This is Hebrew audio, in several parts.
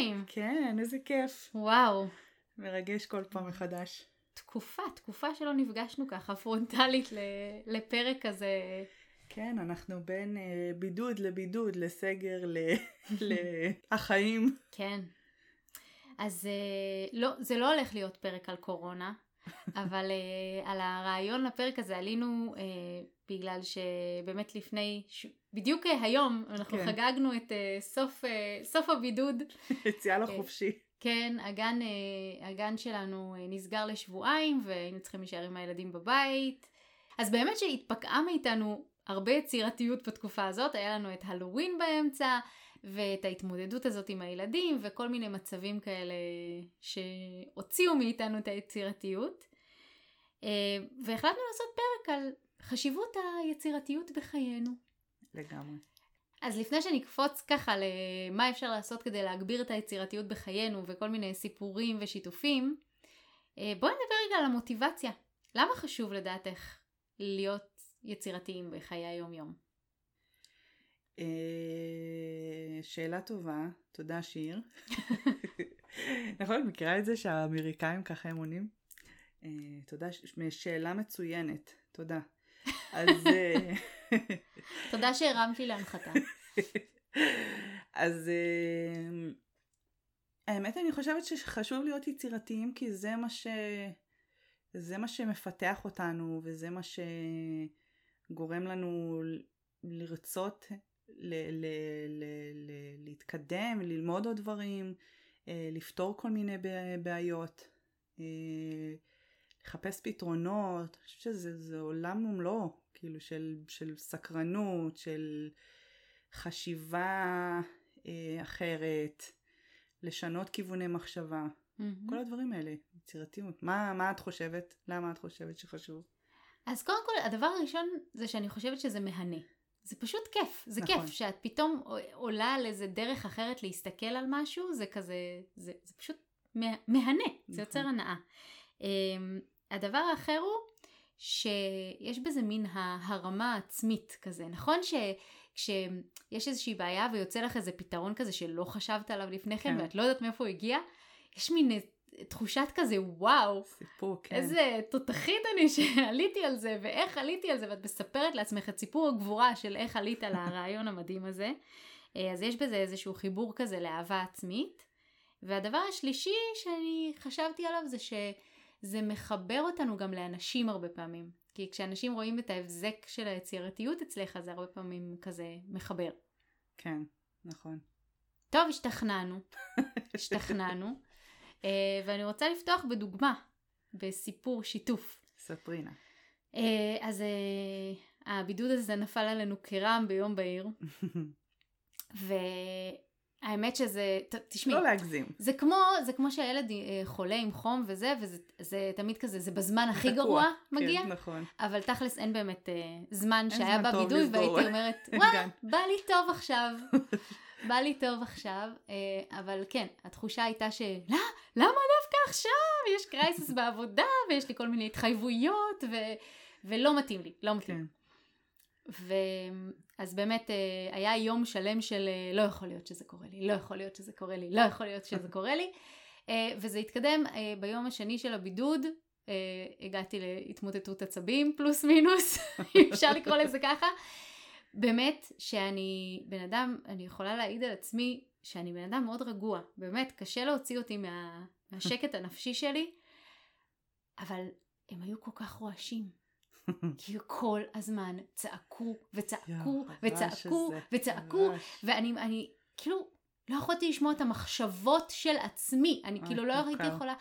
לונג טיים. כן, איזה כיף. וואו. מרגש כל פעם מחדש. תקופה, תקופה שלא נפגשנו ככה פרונטלית לפרק כזה. כן, אנחנו בין uh, בידוד לבידוד, לסגר, לחיים. כן. אז uh, לא, זה לא הולך להיות פרק על קורונה, אבל uh, על הרעיון לפרק הזה עלינו uh, בגלל שבאמת לפני, ש... בדיוק uh, היום אנחנו כן. חגגנו את uh, סוף, uh, סוף הבידוד. יציאה לחופשי. כן, הגן, הגן שלנו נסגר לשבועיים והיינו צריכים להישאר עם הילדים בבית. אז באמת שהתפקעה מאיתנו הרבה יצירתיות בתקופה הזאת, היה לנו את הלואוין באמצע, ואת ההתמודדות הזאת עם הילדים, וכל מיני מצבים כאלה שהוציאו מאיתנו את היצירתיות. אה, והחלטנו לעשות פרק על חשיבות היצירתיות בחיינו. לגמרי. אז לפני שנקפוץ ככה למה אפשר לעשות כדי להגביר את היצירתיות בחיינו וכל מיני סיפורים ושיתופים, אה, בואי נדבר רגע על המוטיבציה. למה חשוב לדעתך להיות יצירתיים בחיי היום-יום? אה, שאלה טובה, תודה שיר. נכון, מכירה את זה שהאמריקאים ככה הם עונים? אה, תודה, שאלה מצוינת, תודה. אז... אה, תודה שהרמת לי להנחתה. אז האמת אני חושבת שחשוב להיות יצירתיים כי זה מה ש... זה מה שמפתח אותנו וזה מה שגורם לנו לרצות ל- ל- ל- ל- להתקדם, ללמוד עוד דברים, אה, לפתור כל מיני בעיות, אה, לחפש פתרונות, אני חושבת שזה עולם ומלואו, כאילו של, של סקרנות, של חשיבה אה, אחרת, לשנות כיווני מחשבה, mm-hmm. כל הדברים האלה, יצירתיות. מה, מה את חושבת? למה את חושבת שחשוב? אז קודם כל, הדבר הראשון זה שאני חושבת שזה מהנה. זה פשוט כיף, זה נכון. כיף שאת פתאום עולה על איזה דרך אחרת להסתכל על משהו, זה כזה, זה, זה פשוט מהנה, נכון. זה יוצר הנאה. Um, הדבר האחר הוא שיש בזה מין ההרמה העצמית כזה, נכון שכשיש איזושהי בעיה ויוצא לך איזה פתרון כזה שלא חשבת עליו לפני כן, כן. ואת לא יודעת מאיפה הוא הגיע, יש מין תחושת כזה וואו, סיפור, כן. איזה תותחית אני שעליתי על זה ואיך עליתי על זה ואת מספרת לעצמך את סיפור הגבורה של איך עלית על הרעיון המדהים הזה. אה, אז יש בזה איזשהו חיבור כזה לאהבה עצמית. והדבר השלישי שאני חשבתי עליו זה שזה מחבר אותנו גם לאנשים הרבה פעמים. כי כשאנשים רואים את ההבזק של היצירתיות אצלך זה הרבה פעמים כזה מחבר. כן, נכון. טוב, השתכנענו. השתכנענו. אה, ואני רוצה לפתוח בדוגמה, בסיפור שיתוף. ספרינה. אה, אז אה, הבידוד הזה נפל עלינו כרעם ביום בהיר. והאמת שזה, תשמעי, לא להגזים. זה כמו, זה כמו שהילד חולה עם חום וזה, וזה זה תמיד כזה, זה בזמן הכי תקוע, גרוע כן, מגיע. כן, נכון. אבל תכלס אין באמת זמן אין שהיה בבידוד, והייתי אומרת, וואי, בא לי טוב עכשיו. בא לי טוב עכשיו, אה, אבל כן, התחושה הייתה של, לא, למה דווקא עכשיו? יש קרייסס בעבודה, ויש לי כל מיני התחייבויות, ו... ולא מתאים לי, לא מתאים. כן. ואז באמת אה, היה יום שלם של אה, לא יכול להיות שזה קורה לי, לא יכול להיות שזה קורה לי, לא יכול להיות שזה קורה לי. וזה התקדם ביום השני של הבידוד, הגעתי להתמוטטות עצבים פלוס מינוס, אם אפשר לקרוא לזה ככה. באמת שאני בן אדם, אני יכולה להעיד על עצמי שאני בן אדם מאוד רגוע, באמת קשה להוציא אותי מה, מהשקט הנפשי שלי, אבל הם היו כל כך רועשים. כי כל הזמן צעקו וצעקו וצעקו וצעקו, ואני אני, כאילו לא יכולתי לשמוע את המחשבות של עצמי, אני כאילו לא הייתי יכולה...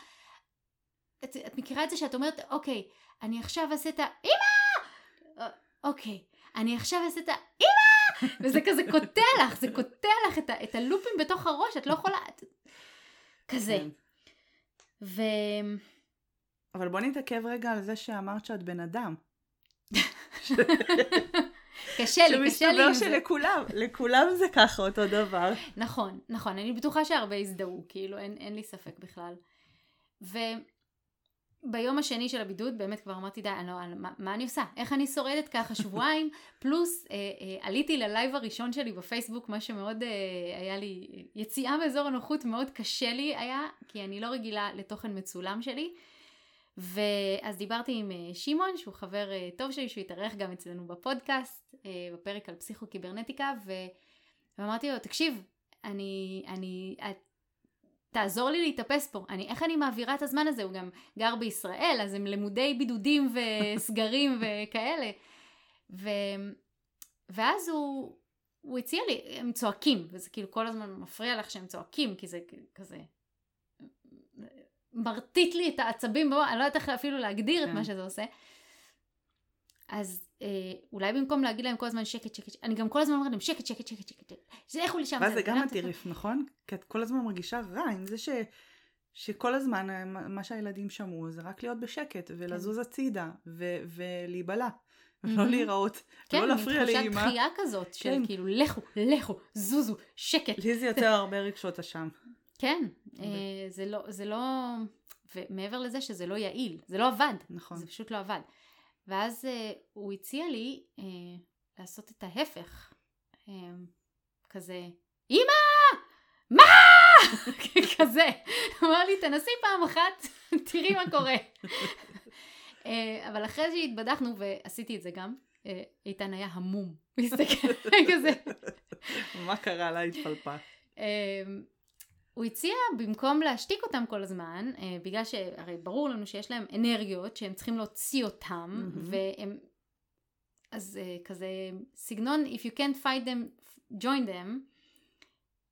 את, את מכירה את זה שאת אומרת, אוקיי, אני עכשיו אעשה את ה... אמא! אוקיי, אני עכשיו אעשה את ה... וזה כזה קוטע לך, זה קוטע לך את, ה, את הלופים בתוך הראש, את לא יכולה... כזה. כן. ו... אבל בוא נתעכב רגע על זה שאמרת שאת בן אדם. קשה לי, קשה לי. שמסתבר שלכולם, לכולם זה ככה אותו דבר. נכון, נכון, אני בטוחה שהרבה יזדהו, כאילו אין, אין לי ספק בכלל. ו... ביום השני של הבידוד באמת כבר אמרתי די, אני לא, מה, מה אני עושה? איך אני שורדת ככה שבועיים? פלוס אה, אה, עליתי ללייב הראשון שלי בפייסבוק, מה שמאוד אה, היה לי, יציאה מאזור הנוחות מאוד קשה לי היה, כי אני לא רגילה לתוכן מצולם שלי. ואז דיברתי עם אה, שמעון, שהוא חבר אה, טוב שלי, שהוא התארח גם אצלנו בפודקאסט, אה, בפרק על פסיכוקיברנטיקה, ו... ואמרתי לו, תקשיב, אני, אני, את, תעזור לי להתאפס פה. אני, איך אני מעבירה את הזמן הזה? הוא גם גר בישראל, אז הם למודי בידודים וסגרים וכאלה. ו, ואז הוא, הוא הציע לי, הם צועקים, וזה כאילו כל הזמן מפריע לך שהם צועקים, כי זה כזה מרטיט לי את העצבים, בוא, אני לא יודעת איך אפילו להגדיר כן. את מה שזה עושה. אז אה, אולי במקום להגיד להם כל הזמן שקט, שקט, שקט, אני גם כל הזמן אומרת להם שקט, שקט, שקט, שקט, זה לכו לשם. ואז זה גם הטיריף, נכון? כי את כל הזמן מרגישה רע עם זה ש... שכל הזמן אה, מה שהילדים שמעו זה רק להיות בשקט ולזוז כן. הצידה ו- ולהיבלע. ולא להיראות, כן, לא להפריע לאמא. כן, מתחושת דחייה כזאת של כן. כאילו לכו, לכו, זוזו, שקט. לי זה יותר הרבה רגשות אשם. כן, אה, זה לא, זה לא, ומעבר לזה שזה לא יעיל, זה לא עבד. נכון. זה פשוט לא עבד. ואז uh, הוא הציע לי uh, לעשות את ההפך. Uh, כזה, אמא! מה? כזה. הוא אמר לי, תנסי פעם אחת, תראי מה קורה. אבל אחרי שהתבדחנו, ועשיתי את זה גם, איתן היה המום. הוא הסתכל כזה. מה קרה לה? התפלפה. הוא הציע במקום להשתיק אותם כל הזמן, אה, בגלל שהרי ברור לנו שיש להם אנרגיות שהם צריכים להוציא אותם, mm-hmm. והם, אז אה, כזה סגנון if you can't fight them, join them,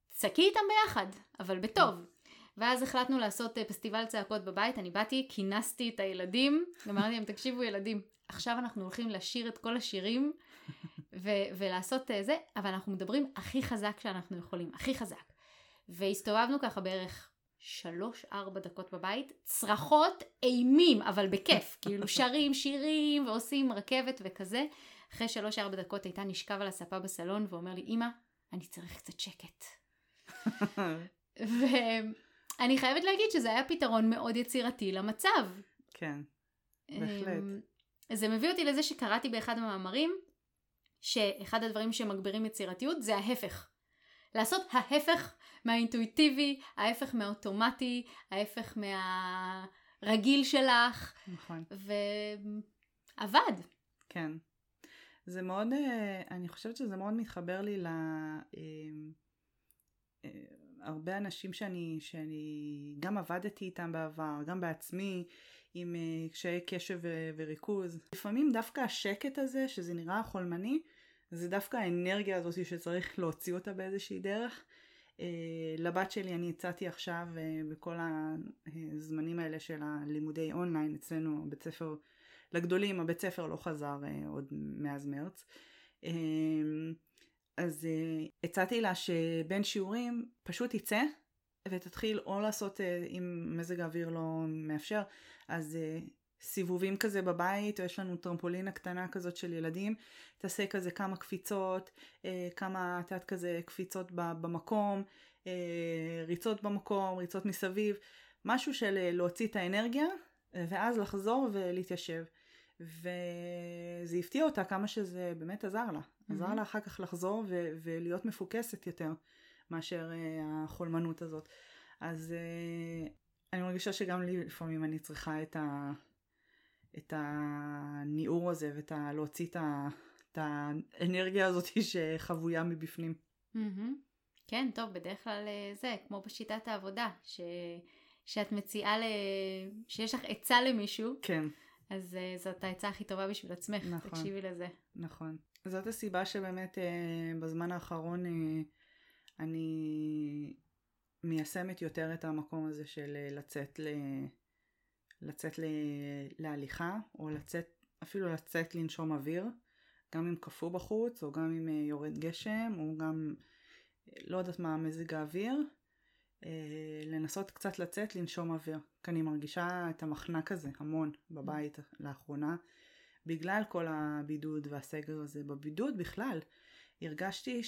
צעקי איתם ביחד, אבל בטוב. Mm-hmm. ואז החלטנו לעשות אה, פסטיבל צעקות בבית, אני באתי, כינסתי את הילדים, אמרתי להם תקשיבו ילדים, עכשיו אנחנו הולכים לשיר את כל השירים ו- ולעשות זה, אבל אנחנו מדברים הכי חזק שאנחנו יכולים, הכי חזק. והסתובבנו ככה בערך שלוש-ארבע דקות בבית, צרחות אימים, אבל בכיף, כאילו שרים שירים ועושים רכבת וכזה. אחרי שלוש-ארבע דקות הייתה נשכב על הספה בסלון ואומר לי, אמא, אני צריך קצת שקט. ואני חייבת להגיד שזה היה פתרון מאוד יצירתי למצב. כן, בהחלט. אמ, זה מביא אותי לזה שקראתי באחד המאמרים, שאחד הדברים שמגבירים יצירתיות זה ההפך. לעשות ההפך מהאינטואיטיבי, ההפך מהאוטומטי, ההפך מהרגיל שלך. נכון. ועבד. כן. זה מאוד, אה, אני חושבת שזה מאוד מתחבר לי ל... אה, אה, הרבה אנשים שאני, שאני גם עבדתי איתם בעבר, גם בעצמי, עם קשיי קשב וריכוז. לפעמים דווקא השקט הזה, שזה נראה חולמני, זה דווקא האנרגיה הזאת שצריך להוציא אותה באיזושהי דרך. אה, לבת שלי אני הצעתי עכשיו אה, בכל הזמנים האלה של הלימודי אונליין אצלנו בית ספר לגדולים הבית ספר לא חזר אה, עוד מאז מרץ. אז הצעתי לה שבין שיעורים פשוט תצא ותתחיל או לעשות אם מזג האוויר לא מאפשר אז סיבובים כזה בבית, או יש לנו טרמפולינה קטנה כזאת של ילדים, תעשה כזה כמה קפיצות, אה, כמה, את יודעת, כזה קפיצות במקום, אה, ריצות במקום, ריצות מסביב, משהו של אה, להוציא את האנרגיה, ואז לחזור ולהתיישב. וזה הפתיע אותה כמה שזה באמת עזר לה. Mm-hmm. עזר לה אחר כך לחזור ו- ולהיות מפוקסת יותר מאשר uh, החולמנות הזאת. אז uh, אני מרגישה שגם לי לפעמים אני צריכה את, ה- את הניעור הזה ואת ה... להוציא את, ה, את האנרגיה הזאת שחבויה מבפנים. Mm-hmm. כן, טוב, בדרך כלל אה, זה, כמו בשיטת העבודה, ש... שאת מציעה, ל... שיש לך עצה למישהו, כן. אז uh, זאת העצה הכי טובה בשביל עצמך, נכון, תקשיבי לזה. נכון. זאת הסיבה שבאמת uh, בזמן האחרון uh, אני מיישמת יותר את המקום הזה של uh, לצאת ל... לצאת ל... להליכה, או לצאת, אפילו לצאת לנשום אוויר, גם אם קפוא בחוץ, או גם אם אה, יורד גשם, או גם, אה, לא יודעת מה מזג האוויר, אה, לנסות קצת לצאת לנשום אוויר. כי אני מרגישה את המחנק הזה המון בבית לאחרונה, בגלל כל הבידוד והסגר הזה. בבידוד בכלל, הרגשתי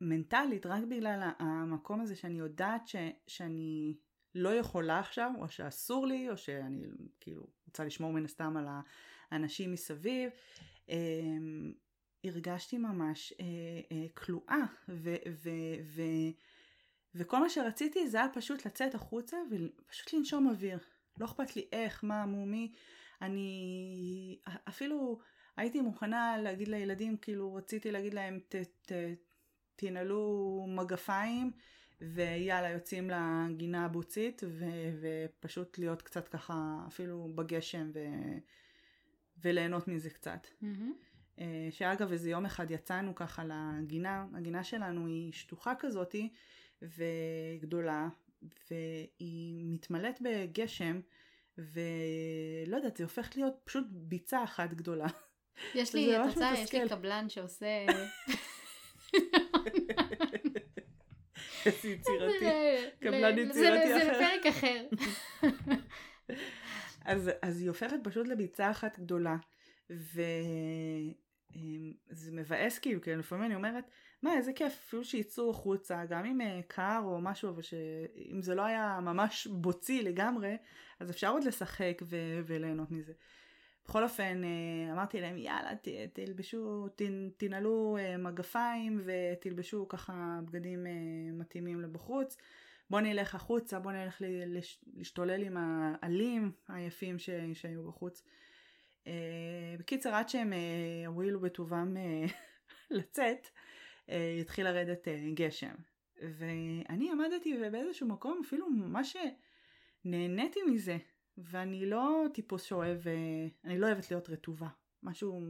שמנטלית, רק בגלל המקום הזה שאני יודעת ש... שאני לא יכולה עכשיו, או שאסור לי, או שאני כאילו רוצה לשמור מן הסתם על האנשים מסביב. אמ, הרגשתי ממש אה, אה, כלואה, ו, ו, ו, וכל מה שרציתי זה היה פשוט לצאת החוצה ופשוט לנשום אוויר. לא אכפת לי איך, מה, מו, מי. אני אפילו הייתי מוכנה להגיד לילדים, כאילו רציתי להגיד להם, ת, ת, תנעלו מגפיים. ויאללה יוצאים לגינה הבוצית ו- ופשוט להיות קצת ככה אפילו בגשם ו- וליהנות מזה קצת. Mm-hmm. שאגב איזה יום אחד יצאנו ככה לגינה, הגינה שלנו היא שטוחה כזאתי וגדולה והיא מתמלאת בגשם ולא יודעת זה הופך להיות פשוט ביצה אחת גדולה. יש לי, את רוצה, יש לי קבלן שעושה איזה יצירתי. קבלן יצירתי אחר. זה לפרק אחר. אז, אז היא הופכת פשוט לביצה אחת גדולה, וזה מבאס כאילו, כי לפעמים אני אומרת, מה איזה כיף, אפילו שיצאו החוצה, גם אם אה, קר או משהו, אבל שאם זה לא היה ממש בוצי לגמרי, אז אפשר עוד לשחק ו- וליהנות מזה. בכל אופן אה, אמרתי להם יאללה ת, תלבשו, ת, תנעלו אה, מגפיים ותלבשו ככה בגדים אה, מתאימים לבחוץ. בוא נלך החוצה, בוא נלך להשתולל עם העלים היפים ש, שהיו בחוץ. בקיצר עד שהם הואילו בטובם לצאת, התחיל לרדת גשם. ואני עמדתי ובאיזשהו מקום אפילו ממש נהניתי מזה. ואני לא טיפוס שאוהב, אה, אני לא אוהבת להיות רטובה. משהו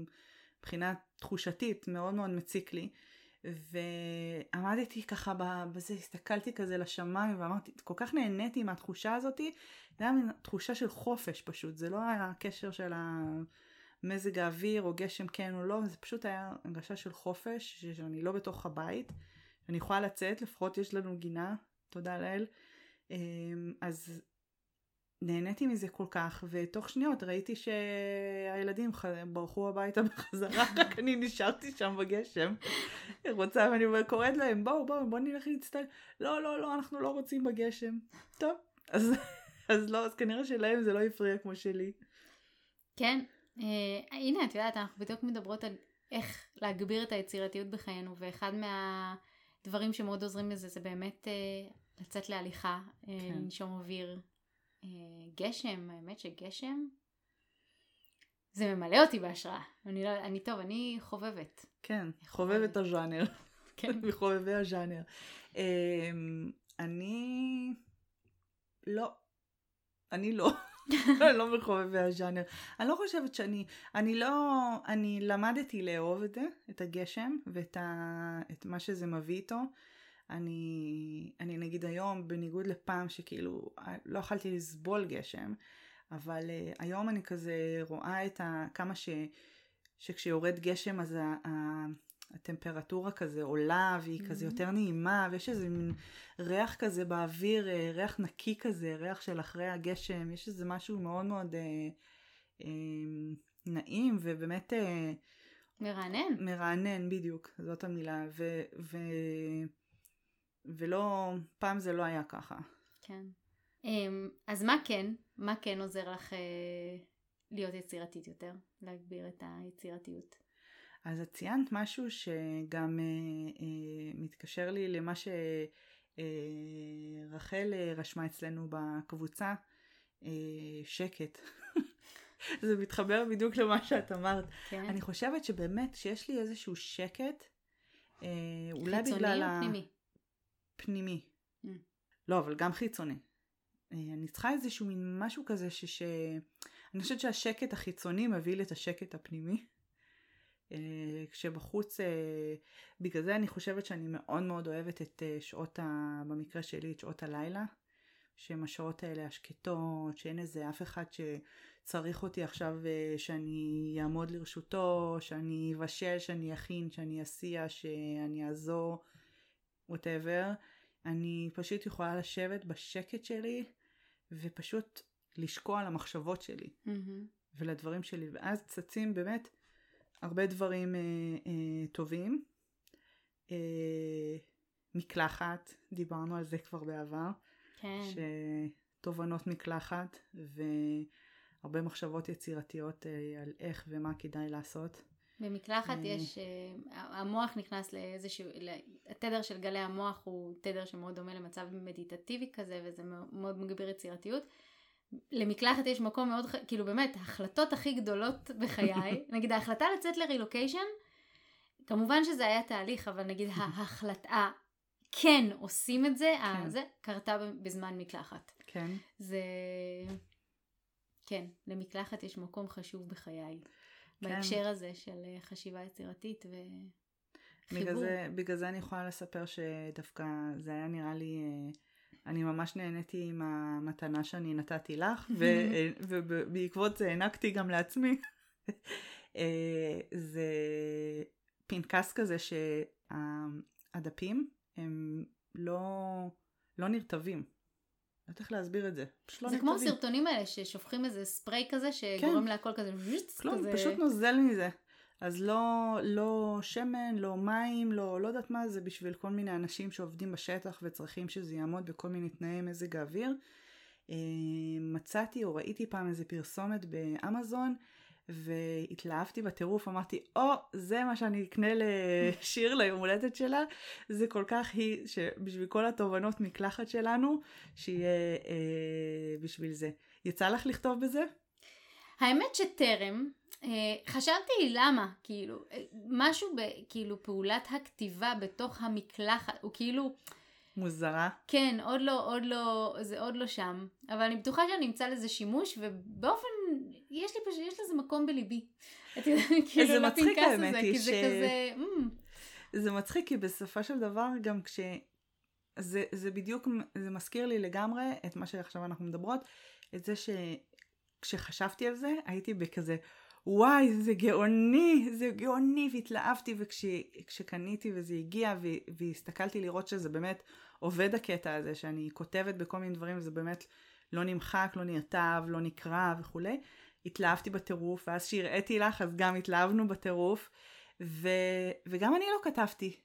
מבחינה תחושתית מאוד מאוד מציק לי. ועמדתי ככה בזה, הסתכלתי כזה לשמיים ואמרתי, כל כך נהניתי מהתחושה הזאתי, זה היה מין תחושה של חופש פשוט, זה לא היה הקשר של המזג האוויר או גשם כן או לא, זה פשוט היה הרגשה של חופש, שאני לא בתוך הבית, אני יכולה לצאת, לפחות יש לנו גינה, תודה לאל. אמ, אז נהניתי מזה כל כך, ותוך שניות ראיתי שהילדים ברחו הביתה בחזרה, רק אני נשארתי שם בגשם. רוצה, ואני קוראת להם, בואו, בואו, בואו נלך להצטער. לא, לא, לא, אנחנו לא רוצים בגשם. טוב, אז, אז לא, אז כנראה שלהם זה לא הפריע כמו שלי. כן, אה, הנה, את יודעת, אנחנו בדיוק מדברות על איך להגביר את היצירתיות בחיינו, ואחד מהדברים שמאוד עוזרים לזה זה באמת אה, לצאת להליכה, אה, כן. לנשום אוויר, גשם, האמת שגשם זה ממלא אותי בהשראה. אני, לא, אני טוב, אני חובבת. כן, חובבת הז'אנר. כן. מחובבי הז'אנר. אמ, אני לא. אני לא. אני לא מחובבי הז'אנר. אני לא חושבת שאני, אני לא, אני למדתי לאהוב את זה, את הגשם ואת ה, את מה שזה מביא איתו. אני, אני נגיד היום, בניגוד לפעם שכאילו לא יכלתי לסבול גשם, אבל uh, היום אני כזה רואה את ה, כמה ש, שכשיורד גשם אז ה, ה, הטמפרטורה כזה עולה והיא mm-hmm. כזה יותר נעימה ויש איזה מין ריח כזה באוויר, אה, ריח נקי כזה, ריח של אחרי הגשם, יש איזה משהו מאוד מאוד uh, uh, נעים ובאמת... Uh, מרענן. מרענן, בדיוק, זאת המילה. ו... ו ולא, פעם זה לא היה ככה. כן. אמ, אז מה כן? מה כן עוזר לך אה, להיות יצירתית יותר? להגביר את היצירתיות? אז את ציינת משהו שגם אה, אה, מתקשר לי למה שרחל אה, רשמה אצלנו בקבוצה, אה, שקט. זה מתחבר בדיוק למה שאת אמרת. כן. אני חושבת שבאמת שיש לי איזשהו שקט, אה, אולי בגלל... חיצוני או פנימי? פנימי. Mm. לא, אבל גם חיצוני. אה, אני צריכה איזשהו מין משהו כזה ש... ש... אני חושבת שהשקט החיצוני מביא לי את השקט הפנימי. אה, כשבחוץ, אה, בגלל זה אני חושבת שאני מאוד מאוד אוהבת את שעות, ה... במקרה שלי, את שעות הלילה. שהן השעות האלה השקטות, שאין איזה אף אחד שצריך אותי עכשיו שאני אעמוד לרשותו, שאני אבשל, שאני אכין, שאני אסיע, שאני אעזור. ווטאבר, אני פשוט יכולה לשבת בשקט שלי ופשוט לשקוע על המחשבות שלי mm-hmm. ולדברים שלי, ואז צצים באמת הרבה דברים אה, אה, טובים. אה, מקלחת, דיברנו על זה כבר בעבר. כן. שתובנות מקלחת והרבה מחשבות יצירתיות אה, על איך ומה כדאי לעשות. במקלחת יש, המוח נכנס לאיזשהו, התדר של גלי המוח הוא תדר שמאוד דומה למצב מדיטטיבי כזה וזה מאוד מגביר יצירתיות. למקלחת יש מקום מאוד, כאילו באמת, ההחלטות הכי גדולות בחיי, נגיד ההחלטה לצאת לרילוקיישן, כמובן שזה היה תהליך, אבל נגיד ההחלטה, כן עושים את זה, כן. זה קרתה בזמן מקלחת. כן. זה, כן, למקלחת יש מקום חשוב בחיי. כן. בהקשר הזה של אה, חשיבה יצירתית וחיבור. בגלל זה, בגלל זה אני יכולה לספר שדווקא זה היה נראה לי... אה, אני ממש נהניתי עם המתנה שאני נתתי לך, ובעקבות זה הענקתי גם לעצמי. אה, זה פנקס כזה שהדפים הם לא, לא נרטבים. לא איך להסביר את זה. לא זה כמו סרטונים האלה ששופכים איזה ספרי כזה שגורם כן. להכל כזה כלום, כזה... פשוט נוזל מזה. אז לא, לא שמן, לא מים, לא, לא יודעת מה זה בשביל כל מיני אנשים שעובדים בשטח וצריכים שזה יעמוד בכל מיני תנאי מזג האוויר. אה, מצאתי או ראיתי פעם איזה פרסומת באמזון והתלהבתי בטירוף, אמרתי, או, oh, זה מה שאני אקנה לשיר ליום הולדת שלה, זה כל כך היא, שבשביל כל התובנות מקלחת שלנו, שיהיה אה, בשביל זה. יצא לך לכתוב בזה? האמת שטרם, אה, חשבתי למה, כאילו, אה, משהו, ב, כאילו, פעולת הכתיבה בתוך המקלחת, הוא כאילו... מוזרה. כן, עוד לא, עוד לא, זה עוד לא שם. אבל אני בטוחה שאני אמצא לזה שימוש, ובאופן, יש לי פשוט, יש לזה מקום בליבי. את יודעת, כאילו, זה מצחיק האמת היא ש... זה כזה... Mm. זה מצחיק, כי בסופו של דבר, גם כש... זה, זה בדיוק, זה מזכיר לי לגמרי את מה שעכשיו אנחנו מדברות, את זה שכשחשבתי על זה, הייתי בכזה, וואי, זה גאוני, זה גאוני, והתלהבתי, וכשקניתי וזה הגיע, והסתכלתי לראות שזה באמת עובד הקטע הזה, שאני כותבת בכל מיני דברים, וזה באמת לא נמחק, לא נרטב, לא נקרא וכולי, התלהבתי בטירוף, ואז שהראיתי לך, אז גם התלהבנו בטירוף, ו, וגם אני לא כתבתי.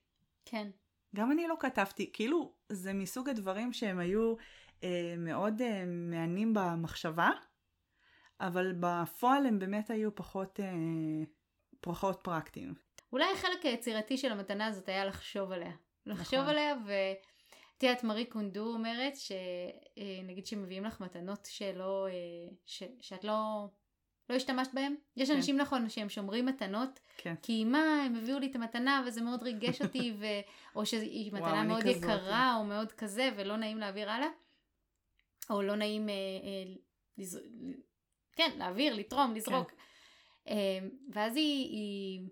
כן. גם אני לא כתבתי, כאילו, זה מסוג הדברים שהם היו אה, מאוד אה, מענים במחשבה, אבל בפועל הם באמת היו פחות, אה, פחות פרקטיים. אולי החלק היצירתי של המתנה הזאת היה לחשוב עליה. לחשוב נכון. עליה ו... את יודעת, מארי קונדו אומרת שנגיד אה, שמביאים לך מתנות שלא, אה, ש, שאת לא, לא השתמשת בהן. יש כן. אנשים נכון שהם שומרים מתנות, כן. כי מה, הם הביאו לי את המתנה וזה מאוד ריגש אותי, ו... או שהיא מתנה וואו, מאוד יקרה או מאוד כזה ולא נעים להעביר הלאה, או לא נעים אה, אה, לז... כן, להעביר, לתרום, לזרוק. כן. אמ, ואז היא, היא,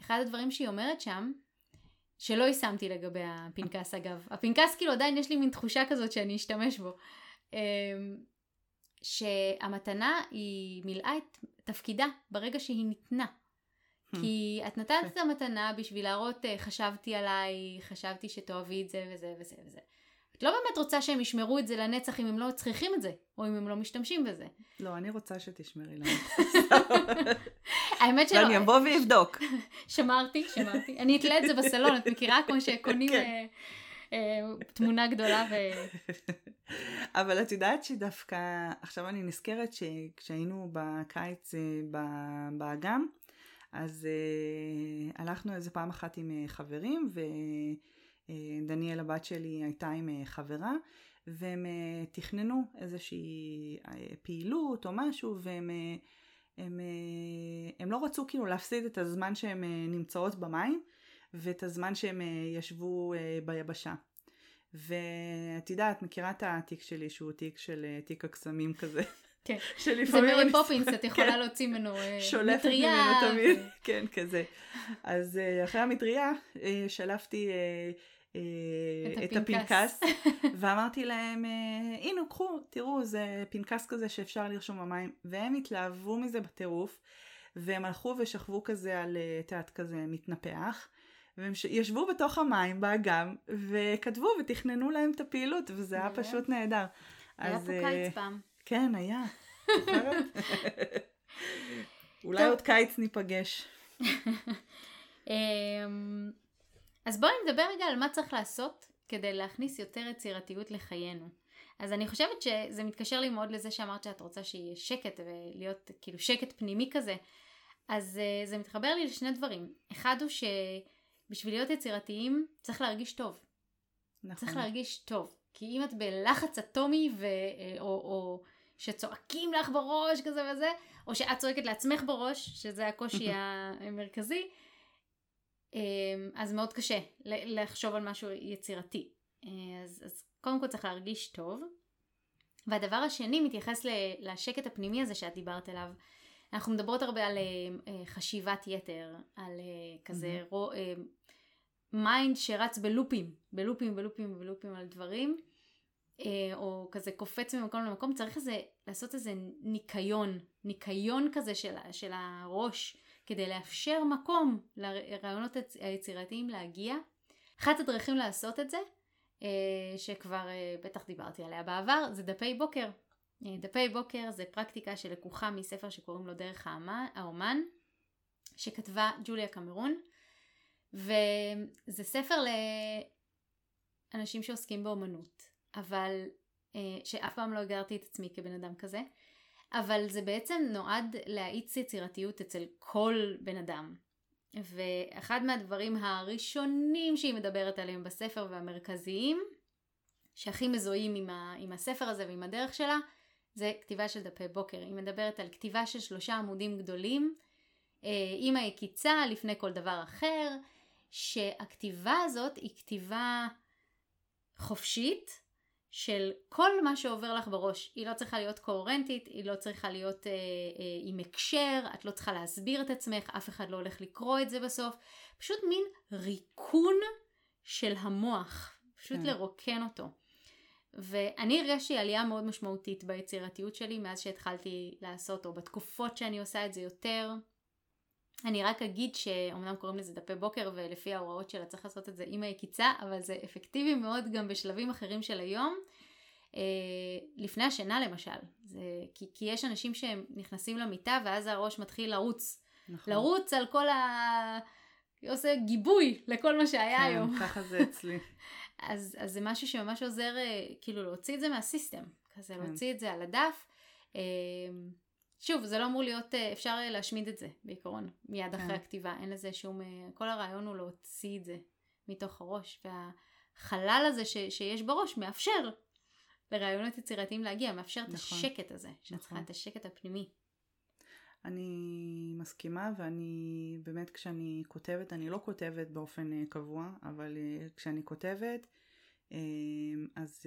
אחד הדברים שהיא אומרת שם, שלא יישמתי לגבי הפנקס אגב, הפנקס כאילו עדיין יש לי מין תחושה כזאת שאני אשתמש בו, אמ, שהמתנה היא מילאה את תפקידה ברגע שהיא ניתנה. Hmm. כי את נתת את המתנה בשביל להראות אה, חשבתי עליי, חשבתי שתאהבי את זה וזה וזה וזה. את לא באמת רוצה שהם ישמרו את זה לנצח אם הם לא צריכים את זה, או אם הם לא משתמשים בזה. לא, אני רוצה שתשמרי לנו. האמת שלא. ואני אבוא ואבדוק. שמרתי, שמרתי. אני אתלה את זה בסלון, את מכירה כמו שקונים כן. אה, תמונה גדולה ו... אבל את יודעת שדווקא, עכשיו אני נזכרת שכשהיינו בקיץ אה, באגם, אז הלכנו איזה פעם אחת עם חברים, ו... דניאל הבת שלי הייתה עם אה, חברה והם אה, תכננו איזושהי אה, פעילות או משהו והם הם, הם לא רצו כאילו להפסיד את הזמן שהן נמצאות במים ואת הזמן שהם ישבו ביבשה. ואת יודעת, מכירה את התיק שלי שהוא תיק של תיק הקסמים כזה. כן, זה מרי פופינס, את יכולה כן. להוציא ממנו מטריה. שולפת ממנו תמיד, כן, כזה. אז אחרי המטריה שלפתי אה, את הפנקס, ואמרתי להם, אה, הנה קחו, תראו, זה פנקס כזה שאפשר לרשום במים, והם התלהבו מזה בטירוף, והם הלכו ושכבו כזה על, אה, את יודעת, כזה מתנפח, והם ישבו בתוך המים באגם, וכתבו ותכננו להם את הפעילות, וזה היה פשוט נהדר. היה פה קיץ פעם. כן, היה. אולי עוד קיץ ניפגש. אמ, אז בואי נדבר רגע על מה צריך לעשות כדי להכניס יותר יצירתיות לחיינו. אז אני חושבת שזה מתקשר לי מאוד לזה שאמרת שאת רוצה שיהיה שקט ולהיות כאילו שקט פנימי כזה. אז uh, זה מתחבר לי לשני דברים. אחד הוא שבשביל להיות יצירתיים צריך להרגיש טוב. נכון. צריך להרגיש טוב. כי אם את בלחץ אטומי ו... או, או שצועקים לך בראש כזה וזה, או שאת צועקת לעצמך בראש, שזה הקושי המרכזי, אמ, אז מאוד קשה לחשוב על משהו יצירתי. אה, אז, אז קודם כל צריך להרגיש טוב. והדבר השני מתייחס לשקט הפנימי הזה שאת דיברת עליו. אנחנו מדברות הרבה על uh, חשיבת יתר, על כזה mm-hmm. mind שרץ בלופים, בלופים, בלופים, בלופים על דברים, uh, או כזה קופץ ממקום למקום, צריך איזה, לעשות איזה ניקיון, ניקיון כזה של, של הראש, כדי לאפשר מקום לרעיונות היצירתיים להגיע. אחת הדרכים לעשות את זה, uh, שכבר uh, בטח דיברתי עליה בעבר, זה דפי בוקר. אה, דפי בוקר זה פרקטיקה שלקוחה מספר שקוראים לו דרך האומן, שכתבה ג'וליה קמרון, וזה ספר לאנשים שעוסקים באומנות, אבל אה, שאף פעם לא הגרתי את עצמי כבן אדם כזה, אבל זה בעצם נועד להאיץ יצירתיות אצל כל בן אדם. ואחד מהדברים הראשונים שהיא מדברת עליהם בספר והמרכזיים, שהכי מזוהים עם, ה, עם הספר הזה ועם הדרך שלה, זה כתיבה של דפי בוקר. היא מדברת על כתיבה של שלושה עמודים גדולים, אה, עם היקיצה לפני כל דבר אחר, שהכתיבה הזאת היא כתיבה חופשית של כל מה שעובר לך בראש. היא לא צריכה להיות קוהרנטית, היא לא צריכה להיות אה, אה, עם הקשר, את לא צריכה להסביר את עצמך, אף אחד לא הולך לקרוא את זה בסוף. פשוט מין ריקון של המוח, פשוט כן. לרוקן אותו. ואני הרגשתי עלייה מאוד משמעותית ביצירתיות שלי מאז שהתחלתי לעשות, או בתקופות שאני עושה את זה יותר. אני רק אגיד שאומנם קוראים לזה דפי בוקר ולפי ההוראות שלה צריך לעשות את זה עם היקיצה, אבל זה אפקטיבי מאוד גם בשלבים אחרים של היום. אה, לפני השינה למשל, זה, כי, כי יש אנשים שהם נכנסים למיטה ואז הראש מתחיל לרוץ. נכון. לרוץ על כל ה... עושה גיבוי לכל מה שהיה כן, היום. כן, ככה זה אצלי. אז, אז זה משהו שממש עוזר אה, כאילו להוציא את זה מהסיסטם, כזה כן. להוציא את זה על הדף. אה, שוב, זה לא אמור להיות, אה, אפשר להשמיד את זה בעיקרון, מיד כן. אחרי הכתיבה, אין לזה שום, כל הרעיון הוא להוציא את זה מתוך הראש, והחלל הזה ש, שיש בראש מאפשר לרעיונות יצירתיים להגיע, מאפשר נכון. את השקט הזה, שאת צריכה נכון. את השקט הפנימי. אני מסכימה ואני באמת כשאני כותבת, אני לא כותבת באופן אה, קבוע, אבל אה, כשאני כותבת אה, אז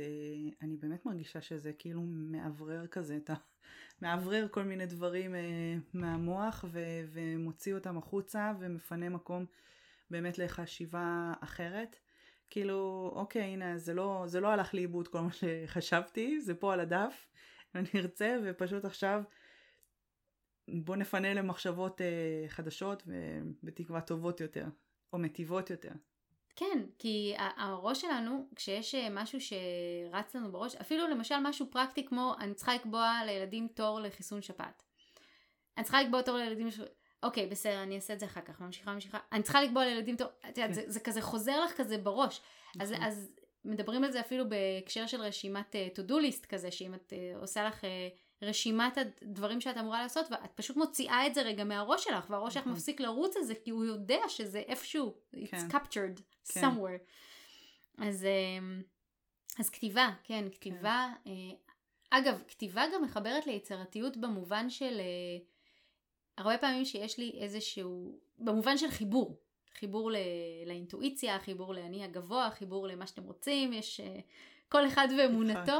אני באמת מרגישה שזה כאילו מאוורר כזה, אתה מאוורר כל מיני דברים מהמוח ו- ומוציא אותם החוצה ומפנה מקום באמת לחשיבה אחרת. כאילו, אוקיי, הנה, זה לא, זה לא הלך לאיבוד כל מה שחשבתי, זה פה על הדף, אני ארצה, ופשוט עכשיו בוא נפנה למחשבות אה, חדשות ובתקווה טובות יותר, או מטיבות יותר. כן, כי הראש שלנו, כשיש אה, משהו שרץ לנו בראש, אפילו למשל משהו פרקטי כמו אני צריכה לקבוע לילדים תור לחיסון שפעת. אני צריכה לקבוע תור לילדים, אוקיי, בסדר, אני אעשה את זה אחר כך, ממשיכה, ממשיכה. אני צריכה לקבוע לילדים תור, את יודעת, כן. זה, זה כזה חוזר לך כזה בראש. אז, נכון. אז מדברים על זה אפילו בהקשר של רשימת uh, to do list כזה, שאם את uh, עושה לך... Uh, רשימת הדברים שאת אמורה לעשות ואת פשוט מוציאה את זה רגע מהראש שלך והראש שלך נכון. מפסיק לרוץ על זה כי הוא יודע שזה איפשהו it's כן. captured כן. somewhere אז, אמ, אז כתיבה כן כתיבה כן. אגב כתיבה גם מחברת ליצירתיות במובן של אה, הרבה פעמים שיש לי איזשהו במובן של חיבור חיבור ל, לאינטואיציה חיבור לאני הגבוה חיבור למה שאתם רוצים יש אה, כל אחד ואמונתו אה,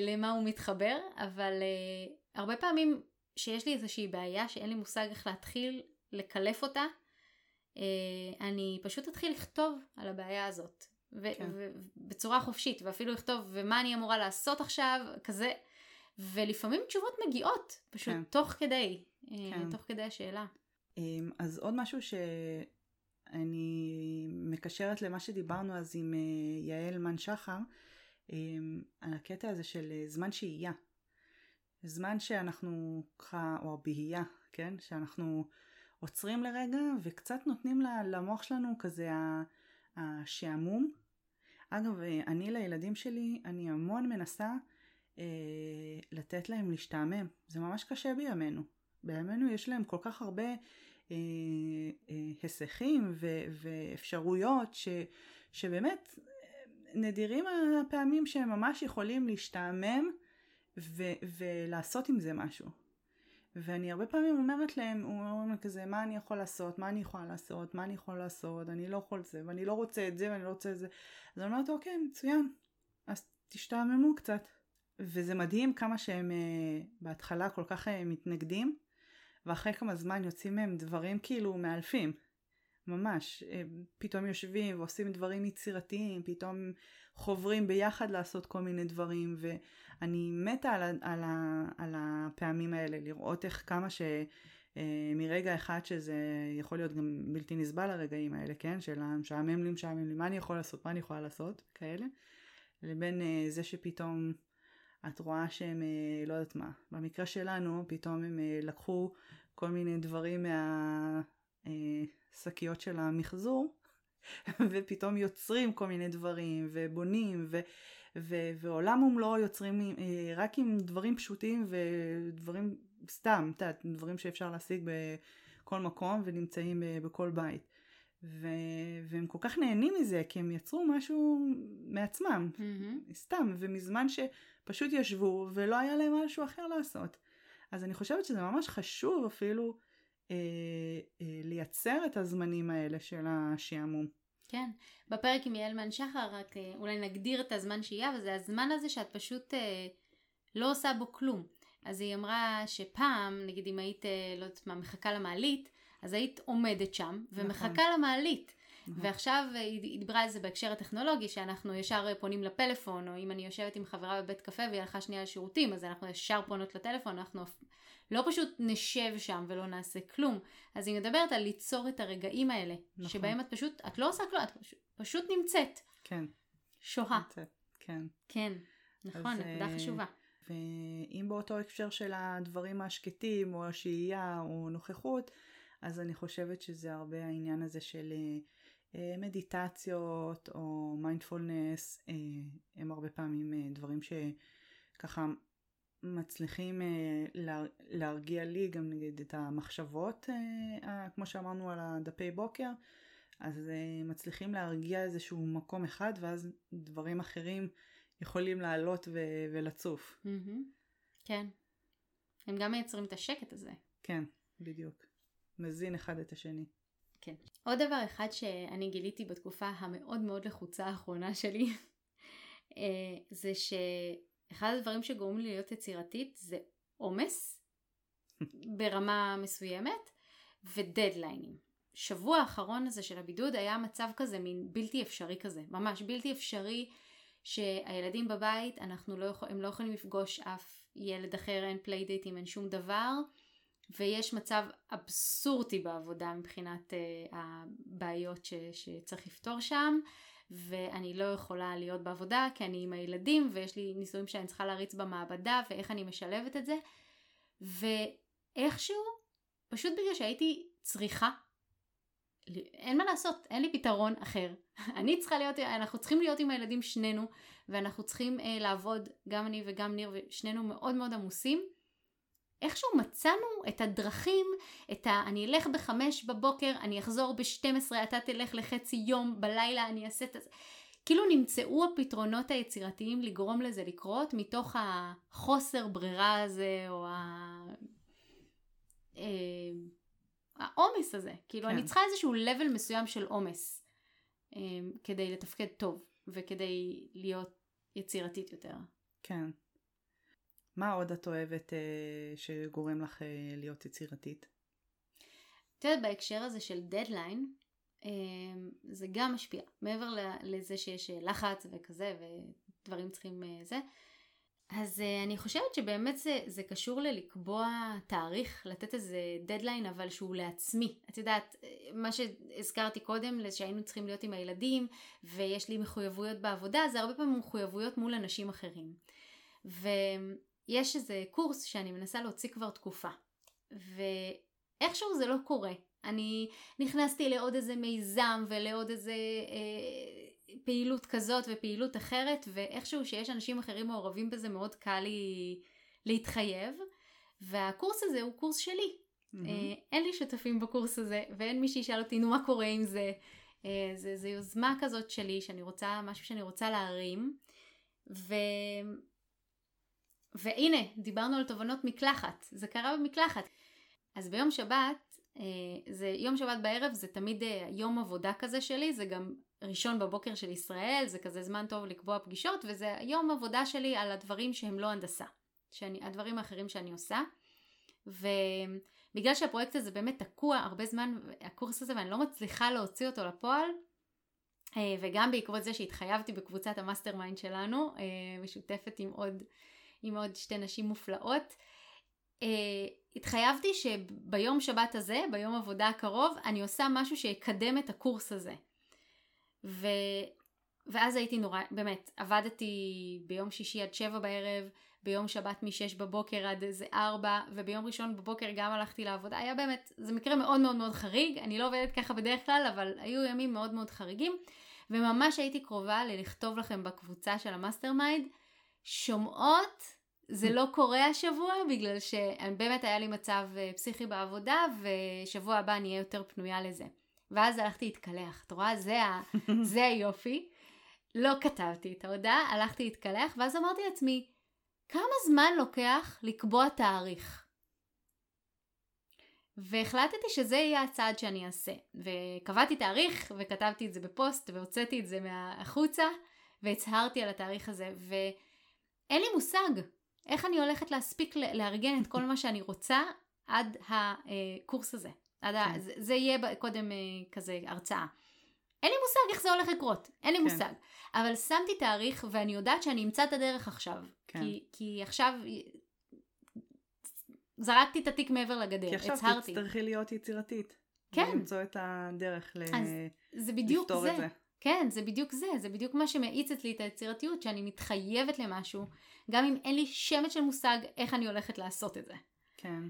למה הוא מתחבר, אבל אה, הרבה פעמים שיש לי איזושהי בעיה שאין לי מושג איך להתחיל לקלף אותה, אה, אני פשוט אתחיל לכתוב על הבעיה הזאת. כן. בצורה חופשית, ואפילו לכתוב ומה אני אמורה לעשות עכשיו, כזה. ולפעמים תשובות מגיעות, פשוט כן. תוך כדי, אה, כן. תוך כדי השאלה. אמ, אז עוד משהו שאני מקשרת למה שדיברנו אז עם אה, יעל מן שחר, על הקטע הזה של אה, זמן שהייה. זמן שאנחנו ככה, או בהייה, כן? שאנחנו עוצרים לרגע וקצת נותנים למוח שלנו כזה השעמום. אגב, אני לילדים שלי, אני המון מנסה אה, לתת להם להשתעמם. זה ממש קשה בימינו. בימינו יש להם כל כך הרבה אה, אה, היסחים ו- ואפשרויות ש- שבאמת נדירים הפעמים שהם ממש יכולים להשתעמם ו- ולעשות עם זה משהו. ואני הרבה פעמים אומרת להם, אומרים כזה, מה אני יכול לעשות, מה אני יכולה לעשות, מה אני יכול לעשות, אני לא יכול זה, ואני לא רוצה את זה, ואני לא רוצה את זה. אז אני אומרת, אוקיי, מצוין, אז תשתעממו קצת. וזה מדהים כמה שהם uh, בהתחלה כל כך uh, מתנגדים, ואחרי כמה זמן יוצאים מהם דברים כאילו מאלפים. ממש, uh, פתאום יושבים ועושים דברים יצירתיים, פתאום חוברים ביחד לעשות כל מיני דברים, ואני מתה על, על, על הפעמים האלה, לראות איך כמה ש... מרגע אחד שזה יכול להיות גם בלתי נסבל הרגעים האלה, כן? של המשעמם לי, משעמם לי, מה אני יכול לעשות, מה אני יכולה לעשות, כאלה, לבין זה שפתאום את רואה שהם, אה, לא יודעת מה, במקרה שלנו פתאום הם אה, לקחו כל מיני דברים מהשקיות אה, של המחזור ופתאום יוצרים כל מיני דברים ובונים ו, ו, ועולם ומלואו יוצרים רק עם דברים פשוטים ודברים סתם, את יודעת, דברים שאפשר להשיג בכל מקום ונמצאים בכל בית. ו... והם כל כך נהנים מזה כי הם יצרו משהו מעצמם, mm-hmm. סתם, ומזמן שפשוט ישבו ולא היה להם משהו אחר לעשות. אז אני חושבת שזה ממש חשוב אפילו אה, אה, לייצר את הזמנים האלה של השעמום. כן, בפרק עם יעל שחר רק אה, אולי נגדיר את הזמן שהייה, וזה הזמן הזה שאת פשוט אה, לא עושה בו כלום. אז היא אמרה שפעם, נגיד אם היית, אה, לא יודעת מה, מחכה למעלית, אז היית עומדת שם ומחכה נכון. למעלית. נכון. ועכשיו היא דיברה על זה בהקשר הטכנולוגי, שאנחנו ישר פונים לפלאפון, או אם אני יושבת עם חברה בבית קפה והיא הלכה שנייה לשירותים, אז אנחנו ישר פונות לטלפון, אנחנו לא פשוט נשב שם ולא נעשה כלום. אז היא מדברת על ליצור את הרגעים האלה, נכון. שבהם את פשוט, את לא עושה כלום, את פשוט, פשוט נמצאת. כן. שוהה. נמצאת, כן. כן, נכון, נקודה uh, חשובה. ואם באותו הקשר של הדברים השקטים, או השהייה, או נוכחות, אז אני חושבת שזה הרבה העניין הזה של אה, מדיטציות או מיינדפולנס, אה, הם הרבה פעמים אה, דברים שככה מצליחים להרגיע לי גם נגיד את המחשבות, כמו שאמרנו על הדפי בוקר, אז מצליחים להרגיע איזשהו מקום אחד ואז דברים אחרים יכולים לעלות ו- ולצוף. Mm-hmm. כן. הם גם מייצרים את השקט הזה. כן, בדיוק. מזין אחד את השני. כן. עוד דבר אחד שאני גיליתי בתקופה המאוד מאוד לחוצה האחרונה שלי, אה, זה שאחד הדברים שגורמים לי להיות יצירתית זה עומס ברמה מסוימת ודדליינים. שבוע האחרון הזה של הבידוד היה מצב כזה, מין בלתי אפשרי כזה, ממש בלתי אפשרי שהילדים בבית, אנחנו לא יכול, הם לא יכולים לפגוש אף ילד אחר, אין פליידייטים, אין שום דבר. ויש מצב אבסורדי בעבודה מבחינת uh, הבעיות ש, שצריך לפתור שם ואני לא יכולה להיות בעבודה כי אני עם הילדים ויש לי ניסויים שאני צריכה להריץ במעבדה ואיך אני משלבת את זה ואיכשהו פשוט בגלל שהייתי צריכה אין מה לעשות, אין לי פתרון אחר. אני צריכה להיות, אנחנו צריכים להיות עם הילדים שנינו, ואנחנו צריכים uh, לעבוד, גם אני וגם ניר, ושנינו מאוד מאוד עמוסים, איכשהו מצאנו את הדרכים, את ה... אני אלך בחמש בבוקר, אני אחזור ב-12, אתה תלך לחצי יום, בלילה אני אעשה את זה. כאילו נמצאו הפתרונות היצירתיים לגרום לזה לקרות מתוך החוסר ברירה הזה, או ה... אה, העומס הזה. כאילו כן. אני צריכה איזשהו level מסוים של עומס אה, כדי לתפקד טוב וכדי להיות יצירתית יותר. כן. מה עוד את אוהבת אה, שגורם לך אה, להיות יצירתית? את יודעת, בהקשר הזה של דדליין, אה, זה גם משפיע. מעבר לזה שיש אה, לחץ וכזה, ודברים צריכים אה, זה, אז אה, אני חושבת שבאמת זה, זה קשור ללקבוע תאריך, לתת איזה דדליין, אבל שהוא לעצמי. את יודעת, אה, מה שהזכרתי קודם, שהיינו צריכים להיות עם הילדים, ויש לי מחויבויות בעבודה, זה הרבה פעמים מחויבויות מול אנשים אחרים. ו... יש איזה קורס שאני מנסה להוציא כבר תקופה, איכשהו זה לא קורה. אני נכנסתי לעוד איזה מיזם ולעוד איזה אה, פעילות כזאת ופעילות אחרת, ואיכשהו שיש אנשים אחרים מעורבים בזה מאוד קל לי להתחייב. והקורס הזה הוא קורס שלי. Mm-hmm. אה, אין לי שותפים בקורס הזה, ואין מי שישאל אותי, נו מה קורה עם זה. אה, זה, זה יוזמה כזאת שלי, שאני רוצה, משהו שאני רוצה להרים. ו... והנה, דיברנו על תובנות מקלחת, זה קרה במקלחת. אז ביום שבת, אה, זה יום שבת בערב זה תמיד אה, יום עבודה כזה שלי, זה גם ראשון בבוקר של ישראל, זה כזה זמן טוב לקבוע פגישות, וזה יום עבודה שלי על הדברים שהם לא הנדסה, שאני, הדברים האחרים שאני עושה. ובגלל שהפרויקט הזה באמת תקוע הרבה זמן, הקורס הזה, ואני לא מצליחה להוציא אותו לפועל, אה, וגם בעקבות זה שהתחייבתי בקבוצת ה master mind שלנו, משותפת עם עוד, עם עוד שתי נשים מופלאות, התחייבתי שביום שבת הזה, ביום עבודה הקרוב, אני עושה משהו שיקדם את הקורס הזה. ו... ואז הייתי נורא, באמת, עבדתי ביום שישי עד שבע בערב, ביום שבת משש בבוקר עד איזה ארבע, וביום ראשון בבוקר גם הלכתי לעבודה. היה באמת, זה מקרה מאוד מאוד מאוד חריג, אני לא עובדת ככה בדרך כלל, אבל היו ימים מאוד מאוד חריגים, וממש הייתי קרובה ללכתוב לכם בקבוצה של ה master mind, שומעות זה לא קורה השבוע בגלל שבאמת היה לי מצב אה, פסיכי בעבודה ושבוע הבא אני אהיה יותר פנויה לזה. ואז הלכתי להתקלח, את רואה? זה, ה... זה היופי. לא כתבתי את ההודעה, הלכתי להתקלח ואז אמרתי לעצמי, כמה זמן לוקח לקבוע תאריך? והחלטתי שזה יהיה הצעד שאני אעשה. וקבעתי תאריך וכתבתי את זה בפוסט והוצאתי את זה מהחוצה והצהרתי על התאריך הזה ואין לי מושג איך אני הולכת להספיק לארגן את כל מה שאני רוצה עד הקורס הזה. עד כן. ה... זה, זה יהיה קודם אה, כזה הרצאה. אין לי מושג איך זה הולך לקרות, אין לי כן. מושג. אבל שמתי תאריך ואני יודעת שאני אמצא את הדרך עכשיו. כן. כי, כי עכשיו זרקתי את התיק מעבר לגדר, כי עכשיו הצהרתי. תצטרכי להיות יצירתית. כן. למצוא את הדרך ל... אז זה בדיוק זה. את זה. כן, זה בדיוק זה, זה בדיוק מה שמאיץ אצלי את היצירתיות, שאני מתחייבת למשהו, גם אם אין לי שמץ של מושג איך אני הולכת לעשות את זה. כן.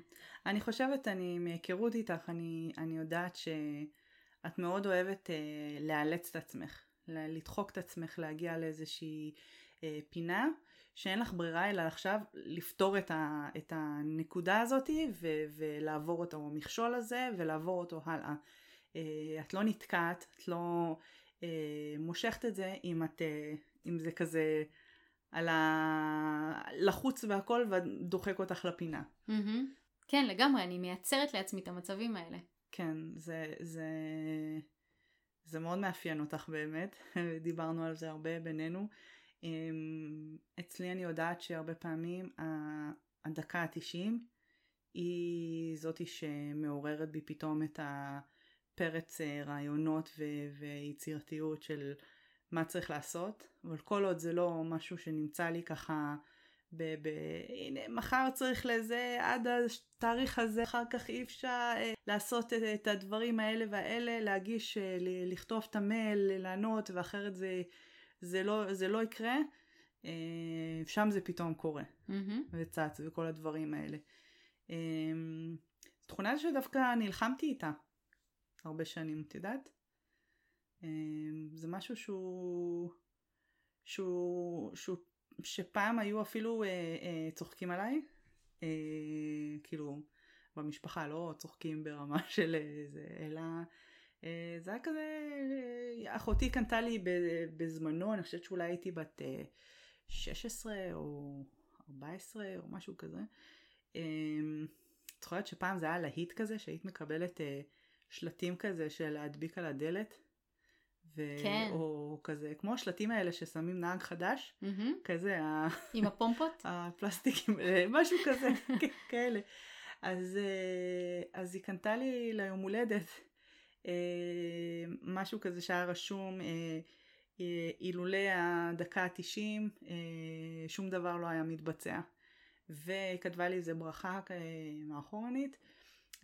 אני חושבת, אני, מהיכרות איתך, אני, אני יודעת שאת מאוד אוהבת אה, לאלץ את עצמך, לדחוק את עצמך, להגיע לאיזושהי אה, פינה, שאין לך ברירה אלא עכשיו לפתור את, ה, את הנקודה הזאתי ו, ולעבור אותו, המכשול הזה, ולעבור אותו הלאה. אה, את לא נתקעת, את לא... אה, מושכת את זה אם את, אה, אם זה כזה על הלחוץ והכל ודוחק אותך לפינה. Mm-hmm. כן, לגמרי, אני מייצרת לעצמי את המצבים האלה. כן, זה, זה, זה מאוד מאפיין אותך באמת, דיברנו על זה הרבה בינינו. אמ, אצלי אני יודעת שהרבה פעמים הדקה התשעים היא זאתי שמעוררת בי פתאום את ה... פרץ אה, רעיונות ו- ויצירתיות של מה צריך לעשות, אבל כל עוד זה לא משהו שנמצא לי ככה ב... ב- הנה מחר צריך לזה עד התאריך הזה, אחר כך אי אפשר אה, לעשות את, את הדברים האלה והאלה, להגיש, אה, ל- לכתוב את המייל, לענות ואחרת זה, זה, לא, זה לא יקרה, אה, שם זה פתאום קורה mm-hmm. וצץ וכל הדברים האלה. אה, תכונה שדווקא נלחמתי איתה הרבה שנים, את יודעת? אמ, זה משהו שהוא, שהוא, שהוא שפעם היו אפילו אה, אה, צוחקים עליי, אה, כאילו במשפחה לא צוחקים ברמה של זה, אלא אה, זה היה כזה, אה, אחותי קנתה לי בזמנו, אני חושבת שאולי הייתי בת אה, 16 או 14 או משהו כזה. אה, זוכרת שפעם זה היה להיט כזה שהיית מקבלת אה, שלטים כזה של להדביק על הדלת. ו... כן. או כזה, כמו השלטים האלה ששמים נהג חדש, mm-hmm. כזה, עם הפומפות? הפלסטיקים, אה, משהו כזה, כאלה. אז, אה, אז היא קנתה לי ליום הולדת אה, משהו כזה שהיה רשום אילולא הדקה ה-90 שום דבר לא היה מתבצע. והיא כתבה לי איזה ברכה מאחורנית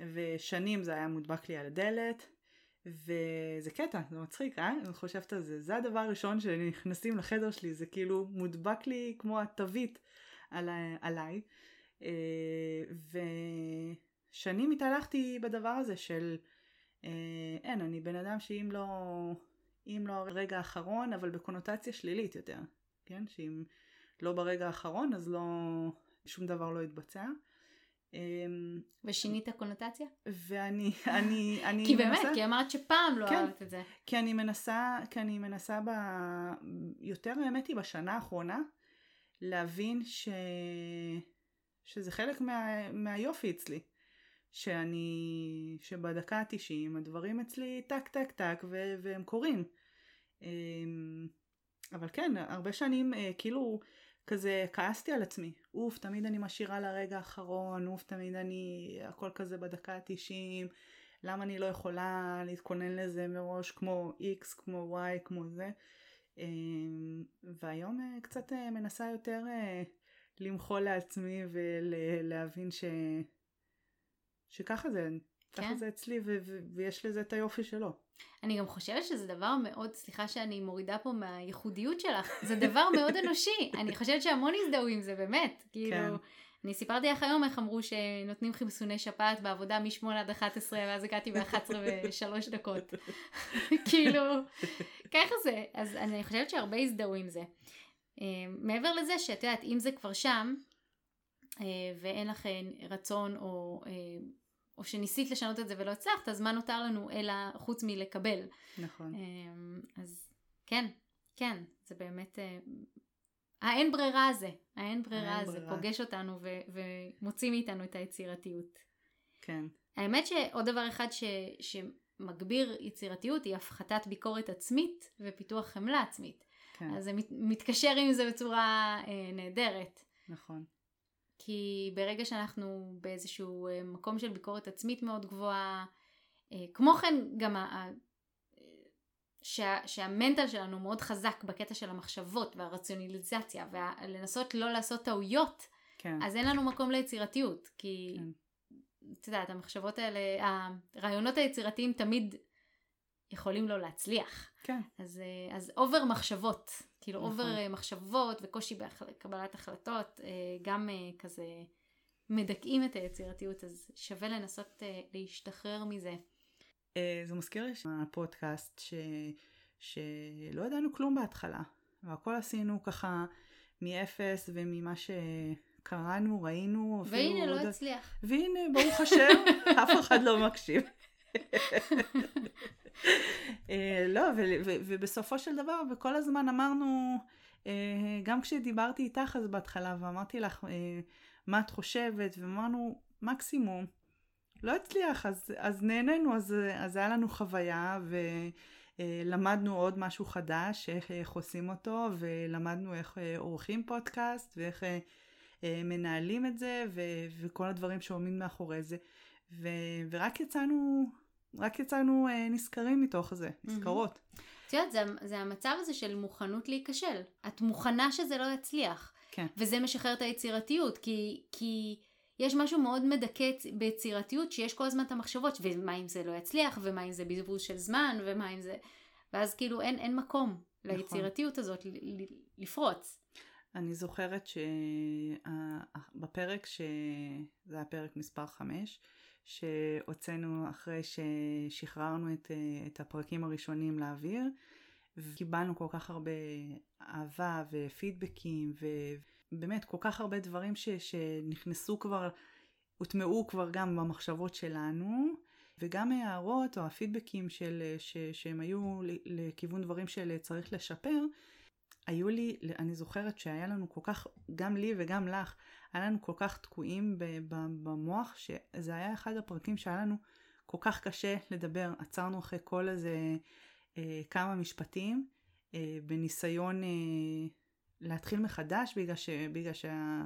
ושנים זה היה מודבק לי על הדלת, וזה קטע, זה מצחיק, אה? אני חושבת על זה. זה הדבר הראשון שנכנסים לחדר שלי, זה כאילו מודבק לי כמו התווית על, עליי. אה, שנים התהלכתי בדבר הזה של אה, אין, אני בן אדם שאם לא, אם לא הרגע האחרון, אבל בקונוטציה שלילית יותר, כן? שאם לא ברגע האחרון אז לא, שום דבר לא יתבצע. אמ, ושינית קונוטציה? ואני, אני, אני כי באמת, כי אמרת שפעם לא כן, אהבת את זה. כי אני מנסה, כי אני מנסה ב... יותר האמת היא בשנה האחרונה, להבין ש... שזה חלק מה... מהיופי אצלי. שאני, שבדקה ה-90 הדברים אצלי טק טק טק ו... והם קורים. אמ, אבל כן, הרבה שנים אה, כאילו כזה כעסתי על עצמי. אוף, תמיד אני משאירה לרגע האחרון, אוף, תמיד אני, הכל כזה בדקה ה-90, למה אני לא יכולה להתכונן לזה מראש כמו X, כמו Y, כמו זה. אמ, והיום אה, קצת אה, מנסה יותר אה, למחול לעצמי ולהבין ש... שככה זה, כן. ככה זה אצלי ו- ו- ויש לזה את היופי שלו. אני גם חושבת שזה דבר מאוד, סליחה שאני מורידה פה מהייחודיות שלך, זה דבר מאוד אנושי. אני חושבת שהמון הזדהו עם זה, באמת. כאילו, כן. אני סיפרתי לך היום איך אמרו שנותנים חיסוני שפעת בעבודה מ-8 עד 11, ואז הגעתי ב-11 ו-3 דקות. כאילו, ככה זה. אז אני חושבת שהרבה הזדהו עם זה. אה, מעבר לזה שאת יודעת, אם זה כבר שם, אה, ואין לכם רצון או אה, או שניסית לשנות את זה ולא הצלחת, אז מה נותר לנו אלא חוץ מלקבל. נכון. אמ, אז כן, כן, זה באמת... אה, האין ברירה הזה, האין ברירה הזה ברירה. פוגש אותנו ו- ומוציא מאיתנו את היצירתיות. כן. האמת שעוד דבר אחד ש- שמגביר יצירתיות היא הפחתת ביקורת עצמית ופיתוח חמלה עצמית. כן. אז זה מת- מתקשר עם זה בצורה אה, נהדרת. נכון. כי ברגע שאנחנו באיזשהו אה, מקום של ביקורת עצמית מאוד גבוהה, אה, כמו כן גם ה... שה, שהמנטל שלנו מאוד חזק בקטע של המחשבות והרציונליזציה ולנסות לא לעשות טעויות, כן. אז אין לנו מקום ליצירתיות, כי כן. את יודעת, המחשבות האלה, הרעיונות היצירתיים תמיד יכולים לא להצליח. כן. אז, אה, אז over מחשבות, כאילו נכון. over אה, מחשבות וקושי בקבלת החלטות, אה, גם כזה מדכאים את היצירתיות, אז שווה לנסות להשתחרר מזה. זה מזכיר לי הפודקאסט ש... שלא ידענו כלום בהתחלה, והכל עשינו ככה מאפס וממה שקראנו, ראינו. והנה, לא הצליח. והנה, ברוך השם, אף אחד לא מקשיב. אה, לא, ובסופו של דבר, וכל הזמן אמרנו, אה, גם כשדיברתי איתך אז בהתחלה, ואמרתי לך אה, מה את חושבת, ואמרנו, מקסימום, לא הצליח, אז, אז נהנינו, אז, אז היה לנו חוויה, ולמדנו עוד משהו חדש, איך, איך עושים אותו, ולמדנו איך עורכים פודקאסט, ואיך מנהלים את זה, ו, וכל הדברים שעומדים מאחורי זה. ו, ורק יצאנו רק יצאנו אה, נשכרים מתוך זה, נשכרות. את יודעת, זה, זה המצב הזה של מוכנות להיכשל. את מוכנה שזה לא יצליח. כן. וזה משחרר את היצירתיות, כי, כי יש משהו מאוד מדכא ביצירתיות, שיש כל הזמן את המחשבות, ומה אם זה לא יצליח, ומה אם זה בזבוז של זמן, ומה אם זה... ואז כאילו אין, אין מקום נכון. ליצירתיות הזאת לפרוץ. אני זוכרת שבפרק, שזה היה פרק מספר 5, שהוצאנו אחרי ששחררנו את, אה, את הפרקים הראשונים לאוויר, וקיבלנו כל כך הרבה אהבה ופידבקים, ובאמת כל כך הרבה דברים ש, שנכנסו כבר, הוטמעו כבר גם במחשבות שלנו, וגם הערות או הפידבקים של, ש, שהם היו לכיוון דברים של צריך לשפר, היו לי, אני זוכרת שהיה לנו כל כך, גם לי וגם לך, היה לנו כל כך תקועים במוח, שזה היה אחד הפרקים שהיה לנו כל כך קשה לדבר. עצרנו אחרי כל איזה אה, כמה משפטים, אה, בניסיון אה, להתחיל מחדש, בגלל, ש, בגלל שה...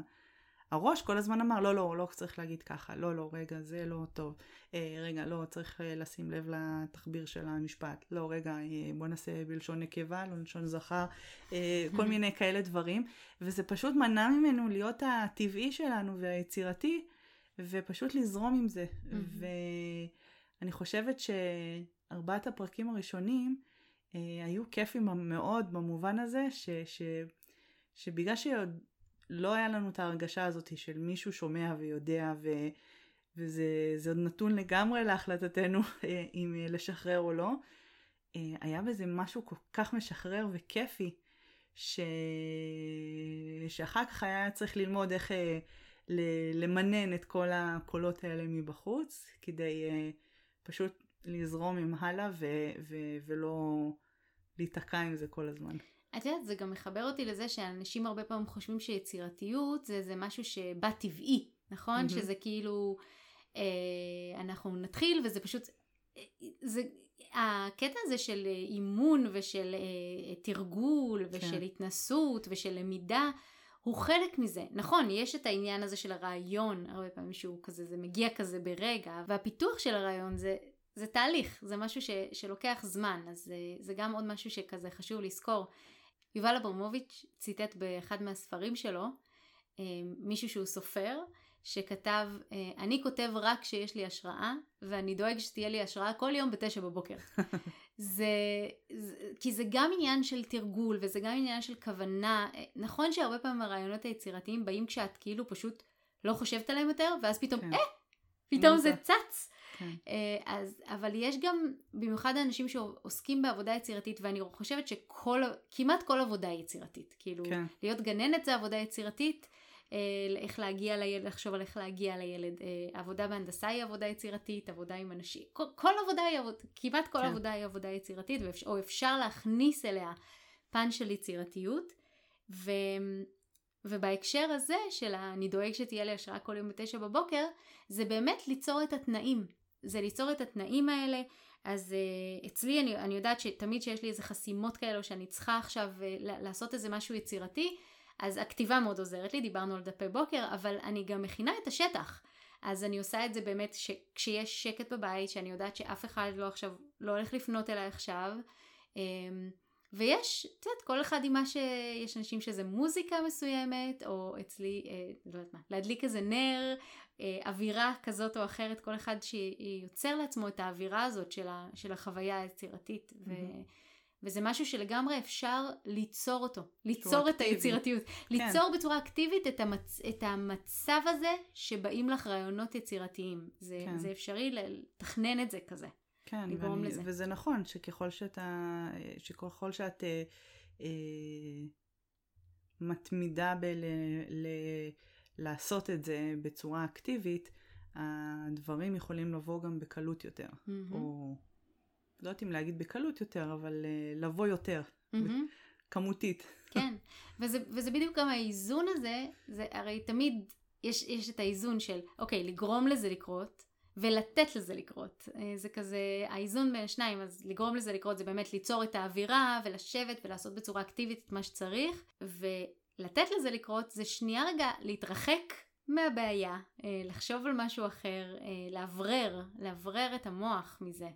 הראש כל הזמן אמר, לא, לא, לא צריך להגיד ככה, לא, לא, רגע, זה לא טוב, אה, רגע, לא, צריך אה, לשים לב לתחביר של המשפט, לא, רגע, אה, בוא נעשה בלשון נקבה, לא בלשון זכר, אה, כל מיני כאלה דברים, וזה פשוט מנע ממנו להיות הטבעי שלנו והיצירתי, ופשוט לזרום עם זה. ואני חושבת שארבעת הפרקים הראשונים אה, היו כיפים מאוד במובן הזה, ש... ש... שבגלל שעוד לא היה לנו את ההרגשה הזאת של מישהו שומע ויודע ו... וזה עוד נתון לגמרי להחלטתנו אם לשחרר או לא. היה בזה משהו כל כך משחרר וכיפי, ש... שאחר כך היה צריך ללמוד איך למנן את כל הקולות האלה מבחוץ, כדי פשוט לזרום עם הלאה ו- ו- ולא להיתקע עם זה כל הזמן. את יודעת, זה גם מחבר אותי לזה שאנשים הרבה פעמים חושבים שיצירתיות זה, זה משהו שבא טבעי, נכון? Mm-hmm. שזה כאילו, אה, אנחנו נתחיל וזה פשוט, אה, זה, הקטע הזה של אימון ושל אה, תרגול ושל כן. התנסות ושל למידה, הוא חלק מזה. נכון, יש את העניין הזה של הרעיון, הרבה פעמים שהוא כזה, זה מגיע כזה ברגע, והפיתוח של הרעיון זה, זה תהליך, זה משהו ש, שלוקח זמן, אז זה, זה גם עוד משהו שכזה חשוב לזכור. יובל אברמוביץ' ציטט באחד מהספרים שלו, אה, מישהו שהוא סופר, שכתב, אה, אני כותב רק כשיש לי השראה, ואני דואג שתהיה לי השראה כל יום בתשע בבוקר. זה, זה, כי זה גם עניין של תרגול, וזה גם עניין של כוונה. אה, נכון שהרבה פעמים הרעיונות היצירתיים באים כשאת כאילו פשוט לא חושבת עליהם יותר, ואז פתאום, כן. אה, פתאום זה צץ. כן. אה, אז, אבל יש גם, במיוחד האנשים שעוסקים בעבודה יצירתית, ואני חושבת שכל, כמעט כל עבודה היא יצירתית. כאילו, כן. להיות גננת זה עבודה יצירתית, אה, איך להגיע לילד, לחשוב על איך להגיע לילד. אה, עבודה בהנדסה היא עבודה יצירתית, עבודה עם אנשים, כל, כל עבודה היא עבודה, כמעט כל כן. עבודה היא עבודה יצירתית, או אפשר להכניס אליה פן של יצירתיות. ו... ובהקשר הזה של אני דואג שתהיה לי השראה כל יום בתשע בבוקר, זה באמת ליצור את התנאים. זה ליצור את התנאים האלה. אז uh, אצלי אני, אני יודעת שתמיד שיש לי איזה חסימות כאלו שאני צריכה עכשיו uh, לעשות איזה משהו יצירתי, אז הכתיבה מאוד עוזרת לי, דיברנו על דפי בוקר, אבל אני גם מכינה את השטח. אז אני עושה את זה באמת ש, כשיש שקט בבית, שאני יודעת שאף אחד לא עכשיו, לא הולך לפנות אליי עכשיו. ויש, את יודעת, כל אחד עם מה שיש אנשים שזה מוזיקה מסוימת, או אצלי, אה, לא יודעת מה, להדליק איזה נר, אה, אווירה כזאת או אחרת, כל אחד שיוצר לעצמו את האווירה הזאת של, ה, של החוויה היצירתית. Mm-hmm. ו, וזה משהו שלגמרי אפשר ליצור אותו, ליצור את היצירתיות, כן. ליצור בצורה אקטיבית את, המצ, את המצב הזה שבאים לך רעיונות יצירתיים. זה, כן. זה אפשרי לתכנן את זה כזה. כן, ואני, לזה. וזה נכון שככל שאתה, שככל שאת אה, אה, מתמידה ב... ל, לעשות את זה בצורה אקטיבית, הדברים יכולים לבוא גם בקלות יותר. Mm-hmm. או לא יודעת אם להגיד בקלות יותר, אבל uh, לבוא יותר. Mm-hmm. כמותית. כן, וזה, וזה בדיוק גם האיזון הזה, זה הרי תמיד יש, יש את האיזון של, אוקיי, לגרום לזה לקרות, ולתת לזה לקרות. אה, זה כזה האיזון בין השניים, אז לגרום לזה לקרות זה באמת ליצור את האווירה ולשבת ולעשות בצורה אקטיבית את מה שצריך, ולתת לזה לקרות זה שנייה רגע להתרחק מהבעיה, אה, לחשוב על משהו אחר, אה, לאוורר, לאוורר את המוח מזה.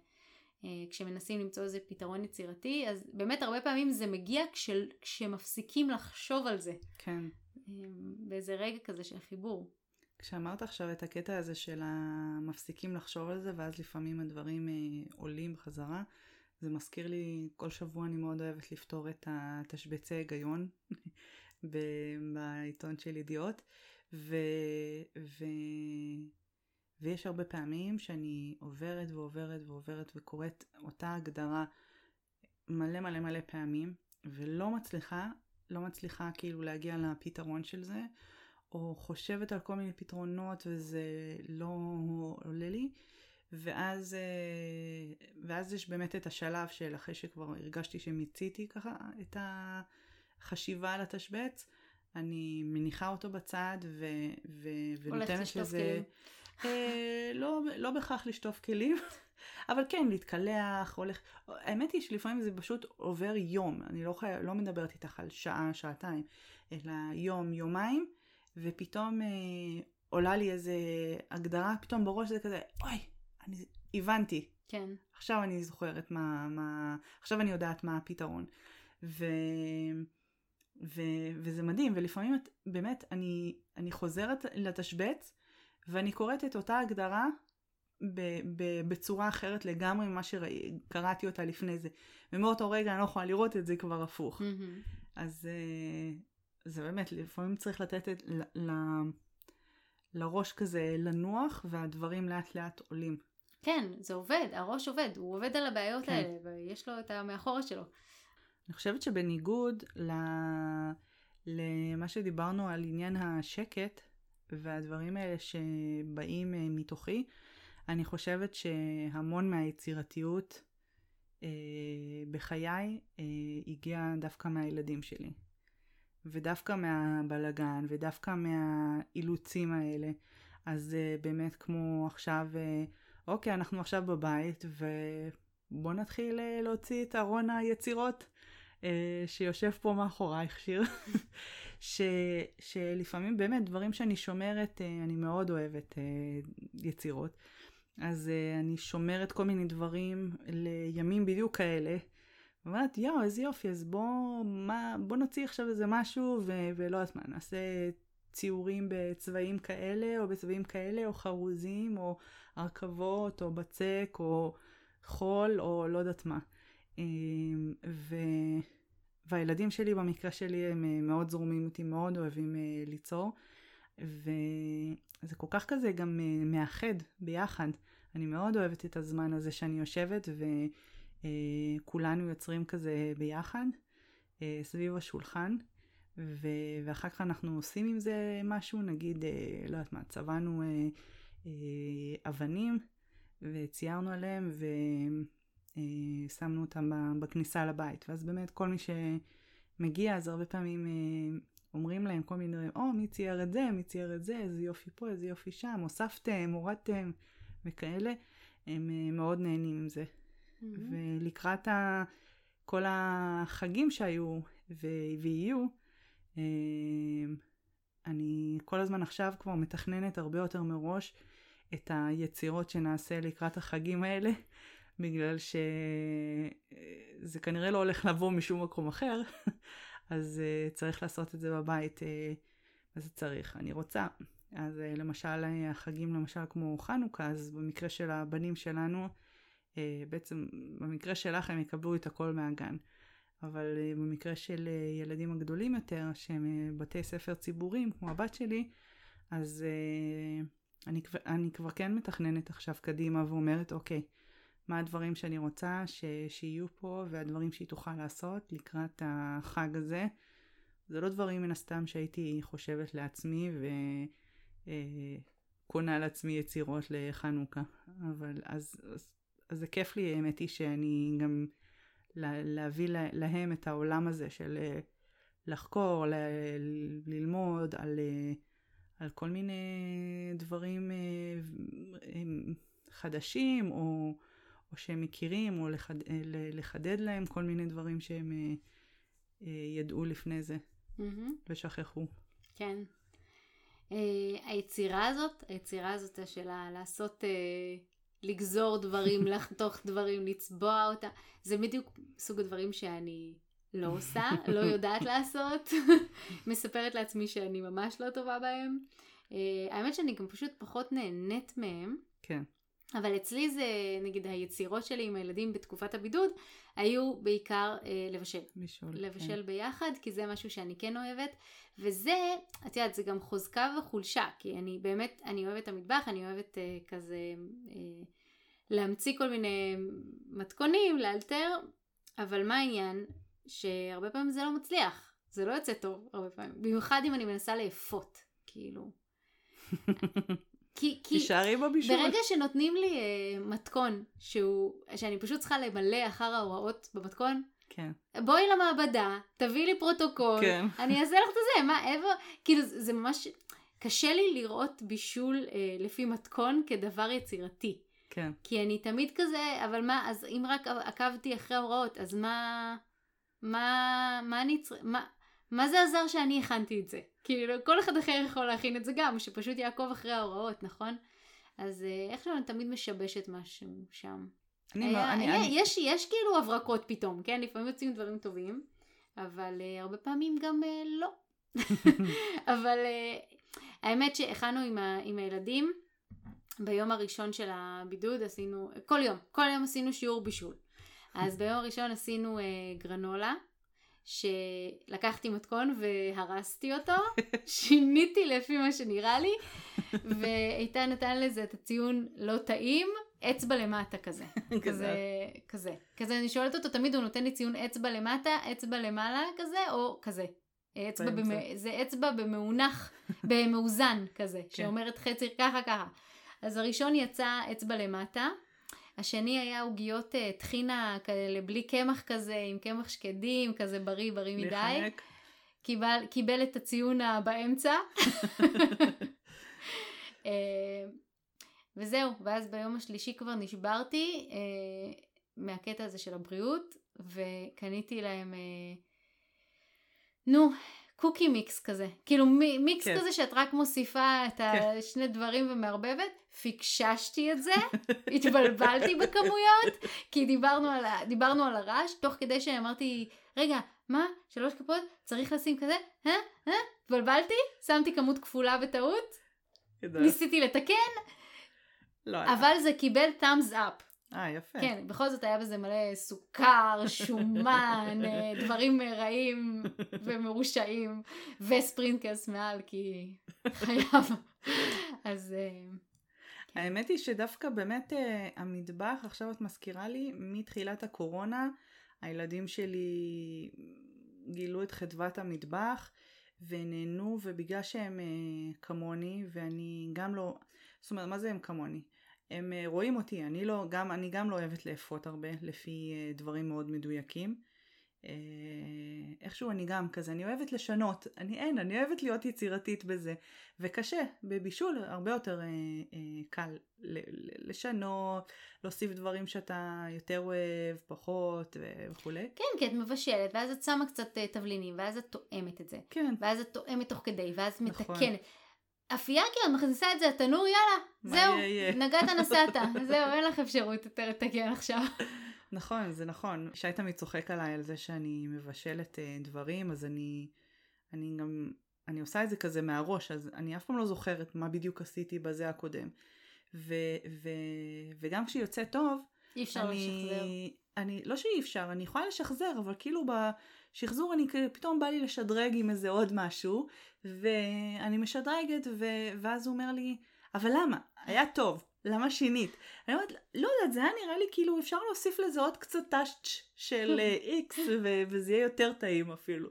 כשמנסים למצוא איזה פתרון יצירתי, אז באמת הרבה פעמים זה מגיע כש, כשמפסיקים לחשוב על זה. כן. באיזה רגע כזה של חיבור. כשאמרת עכשיו את הקטע הזה של המפסיקים לחשוב על זה, ואז לפעמים הדברים אה, עולים חזרה, זה מזכיר לי, כל שבוע אני מאוד אוהבת לפתור את התשבצי היגיון בעיתון של ידיעות, ו, ו, ויש הרבה פעמים שאני עוברת ועוברת ועוברת וקוראת אותה הגדרה מלא מלא מלא פעמים, ולא מצליחה, לא מצליחה כאילו להגיע לפתרון של זה. או חושבת על כל מיני פתרונות וזה לא עולה לי. ואז, אה, ואז יש באמת את השלב של אחרי שכבר הרגשתי שמיציתי ככה את החשיבה על התשבץ, אני מניחה אותו בצד ו, ו, ונותנת לזה... אה, לא, לא בהכרח לשטוף כלים, אבל כן, להתקלח, הולך... האמת היא שלפעמים זה פשוט עובר יום, אני לא, חי... לא מדברת איתך על שעה, שעתיים, אלא יום, יומיים, ופתאום אה, עולה לי איזה הגדרה פתאום בראש זה כזה, אוי, אני הבנתי. כן. עכשיו אני זוכרת מה, מה, עכשיו אני יודעת מה הפתרון. ו, ו, וזה מדהים, ולפעמים את, באמת, אני, אני חוזרת לתשבץ, ואני קוראת את אותה הגדרה ב, ב, בצורה אחרת לגמרי ממה שקראתי אותה לפני זה. ומאותו רגע אני לא יכולה לראות את זה כבר הפוך. Mm-hmm. אז, אה, זה באמת, לפעמים צריך לתת את, ל, לראש כזה לנוח והדברים לאט לאט עולים. כן, זה עובד, הראש עובד, הוא עובד על הבעיות כן. האלה ויש לו את המאחורה שלו. אני חושבת שבניגוד ל... למה שדיברנו על עניין השקט והדברים האלה שבאים אה, מתוכי, אני חושבת שהמון מהיצירתיות אה, בחיי אה, הגיע דווקא מהילדים שלי. ודווקא מהבלגן, ודווקא מהאילוצים האלה. אז אה, באמת כמו עכשיו, אה, אוקיי, אנחנו עכשיו בבית, ובואו נתחיל אה, להוציא את ארון היצירות אה, שיושב פה מאחורייך, שיר. ש, שלפעמים באמת דברים שאני שומרת, אה, אני מאוד אוהבת אה, יצירות. אז uh, אני שומרת כל מיני דברים לימים בדיוק כאלה. ואומרת, יואו, איזה יופי, אז בוא, מה, בוא נוציא עכשיו איזה משהו, ו, ולא יודעת מה, נעשה ציורים בצבעים כאלה, או בצבעים כאלה, או חרוזים, או הרכבות, או בצק, או חול, או לא יודעת מה. אמ, ו... והילדים שלי, במקרה שלי, הם אה, מאוד זורמים אותי, מאוד אוהבים אה, ליצור. וזה כל כך כזה גם מאחד ביחד. אני מאוד אוהבת את הזמן הזה שאני יושבת וכולנו יוצרים כזה ביחד אה, סביב השולחן. ו... ואחר כך אנחנו עושים עם זה משהו, נגיד, אה, לא יודעת מה, צבענו אה, אבנים וציירנו עליהם ושמנו אותם בכניסה לבית. ואז באמת כל מי שמגיע, אז הרבה פעמים אומרים להם כל מיני דברים, או, מי צייר את זה, מי צייר את זה, איזה יופי פה, איזה יופי שם, הוספתם, הורדתם. וכאלה, הם אה, מאוד נהנים עם זה. Mm-hmm. ולקראת ה... כל החגים שהיו ו- ויהיו, אה, אני כל הזמן עכשיו כבר מתכננת הרבה יותר מראש את היצירות שנעשה לקראת החגים האלה, בגלל שזה אה, כנראה לא הולך לבוא משום מקום אחר, אז צריך לעשות את זה בבית, אז צריך. אני רוצה אז אה, למשל אה, החגים למשל כמו חנוכה, אז במקרה של הבנים שלנו, אה, בעצם במקרה שלך הם יקבלו את הכל מהגן. אבל במקרה של ילדים הגדולים יותר, שהם בתי ספר ציבוריים, כמו הבת שלי, אז אני, אני כבר כן מתכננת עכשיו קדימה ואומרת, אוקיי, מה הדברים שאני רוצה ש, שיהיו פה והדברים שהיא תוכל לעשות לקראת החג הזה. זה לא דברים מן הסתם שהייתי חושבת לעצמי ו... אה, קונה לעצמי יצירות לחנוכה. אבל אז, אז, אז זה כיף לי, האמת היא שאני גם לה, להביא להם את העולם הזה של אה, לחקור, ל, ללמוד על, אה, על כל מיני דברים חדשים, או, או שהם מכירים, או לחד, לחדד להם כל מיני דברים שהם ידעו לפני זה, mm-hmm. ושכחו. כן. היצירה הזאת, היצירה הזאת של לעשות, לגזור דברים, לחתוך דברים, לצבוע אותה, זה בדיוק סוג הדברים שאני לא עושה, לא יודעת לעשות, מספרת לעצמי שאני ממש לא טובה בהם. Uh, האמת שאני גם פשוט פחות נהנית מהם. כן. אבל אצלי זה, נגיד היצירות שלי עם הילדים בתקופת הבידוד, היו בעיקר אה, לבשל. משול. לבשל כן. ביחד, כי זה משהו שאני כן אוהבת. וזה, את יודעת, זה גם חוזקה וחולשה, כי אני באמת, אני אוהבת את המטבח, אני אוהבת אה, כזה אה, להמציא כל מיני מתכונים, לאלתר, אבל מה העניין? שהרבה פעמים זה לא מצליח, זה לא יוצא טוב הרבה פעמים, במיוחד אם אני מנסה לאפות, כאילו. כי, כי תישארי בבישול. ברגע שנותנים לי uh, מתכון שהוא, שאני פשוט צריכה למלא אחר ההוראות במתכון, כן. בואי למעבדה, תביאי לי פרוטוקול, כן. אני אעשה לך את זה, מה, איפה, כאילו זה ממש, קשה לי לראות בישול uh, לפי מתכון כדבר יצירתי. כן. כי אני תמיד כזה, אבל מה, אז אם רק עקבתי אחרי ההוראות, אז מה, מה, מה אני צריכה, מה, מה זה עזר שאני הכנתי את זה? כאילו, כל אחד אחר יכול להכין את זה גם, שפשוט יעקוב אחרי ההוראות, נכון? אז אה, איכשהו אני תמיד משבשת משהו שם. אני, היה, אה, אני, היה, אני... יש, יש כאילו הברקות פתאום, כן? לפעמים יוצאים דברים טובים, אבל uh, הרבה פעמים גם uh, לא. אבל uh, האמת שהכנו עם, ה, עם הילדים, ביום הראשון של הבידוד עשינו, כל יום, כל יום עשינו שיעור בישול. אז ביום הראשון עשינו uh, גרנולה. שלקחתי מתכון והרסתי אותו, שיניתי לפי מה שנראה לי, ואיתן נתן לזה את הציון לא טעים, אצבע למטה כזה. כזה, כזה. כזה, אני שואלת אותו, תמיד הוא נותן לי ציון אצבע למטה, אצבע למעלה כזה, או כזה. אצבע במ... זה אצבע במאונח, במאוזן כזה, כן. שאומרת חצי ככה ככה. אז הראשון יצא אצבע למטה, השני היה עוגיות uh, טחינה כאלה בלי קמח כזה, עם קמח שקדים, כזה בריא, בריא מדי. קיבל, קיבל את הציון באמצע. uh, וזהו, ואז ביום השלישי כבר נשברתי uh, מהקטע הזה של הבריאות, וקניתי להם, uh, נו, קוקי מיקס כזה. כאילו מיקס כן. כזה שאת רק מוסיפה את כן. השני דברים ומערבבת. פיקששתי את זה, התבלבלתי בכמויות, כי דיברנו על, דיברנו על הרעש, תוך כדי שאמרתי, רגע, מה? שלוש כפות? צריך לשים כזה? אה? אה? התבלבלתי? שמתי כמות כפולה בטעות? ניסיתי לתקן? לא אבל זה קיבל thumbs up. אה, יפה. כן, בכל זאת היה בזה מלא סוכר, שומן, אה, דברים רעים ומרושעים, וספרינקלס מעל, כי חייב. אז... אה, האמת היא שדווקא באמת אה, המטבח, עכשיו את מזכירה לי, מתחילת הקורונה, הילדים שלי גילו את חדוות המטבח ונהנו, ובגלל שהם כמוני, ואני גם לא, זאת אומרת, מה זה הם כמוני? הם אה, רואים אותי, אני, לא, גם, אני גם לא אוהבת לאפות הרבה לפי אה, דברים מאוד מדויקים. אה, איכשהו אני גם כזה, אני אוהבת לשנות, אני אין, אני אוהבת להיות יצירתית בזה, וקשה, בבישול הרבה יותר קל לשנות, להוסיף דברים שאתה יותר אוהב, פחות וכולי. כן, כי את מבשלת, ואז את שמה קצת תבלינים, ואז את תואמת את זה. כן. ואז את תואמת תוך כדי, ואז נכון. מתקנת. אפייה כאילו, מכניסה את זה לתנור, יאללה, זהו, נגעת נסעת, זהו, אין לך אפשרות יותר לתקן עכשיו. נכון, זה נכון. שי תמיד צוחק עליי על זה שאני מבשלת uh, דברים, אז אני, אני גם, אני עושה את זה כזה מהראש, אז אני אף פעם לא זוכרת מה בדיוק עשיתי בזה הקודם. ו, ו, וגם כשיוצא טוב, אי אפשר אני, לשחזר. אני, לא שאי אפשר, אני יכולה לשחזר, אבל כאילו בשחזור אני פתאום בא לי לשדרג עם איזה עוד משהו, ואני משדרגת, ו... ואז הוא אומר לי, אבל למה? היה טוב, למה שינית? אני אומרת, לא יודעת, זה היה נראה לי כאילו אפשר להוסיף לזה עוד קצת טאצ' של איקס, אה, ו... וזה יהיה יותר טעים אפילו.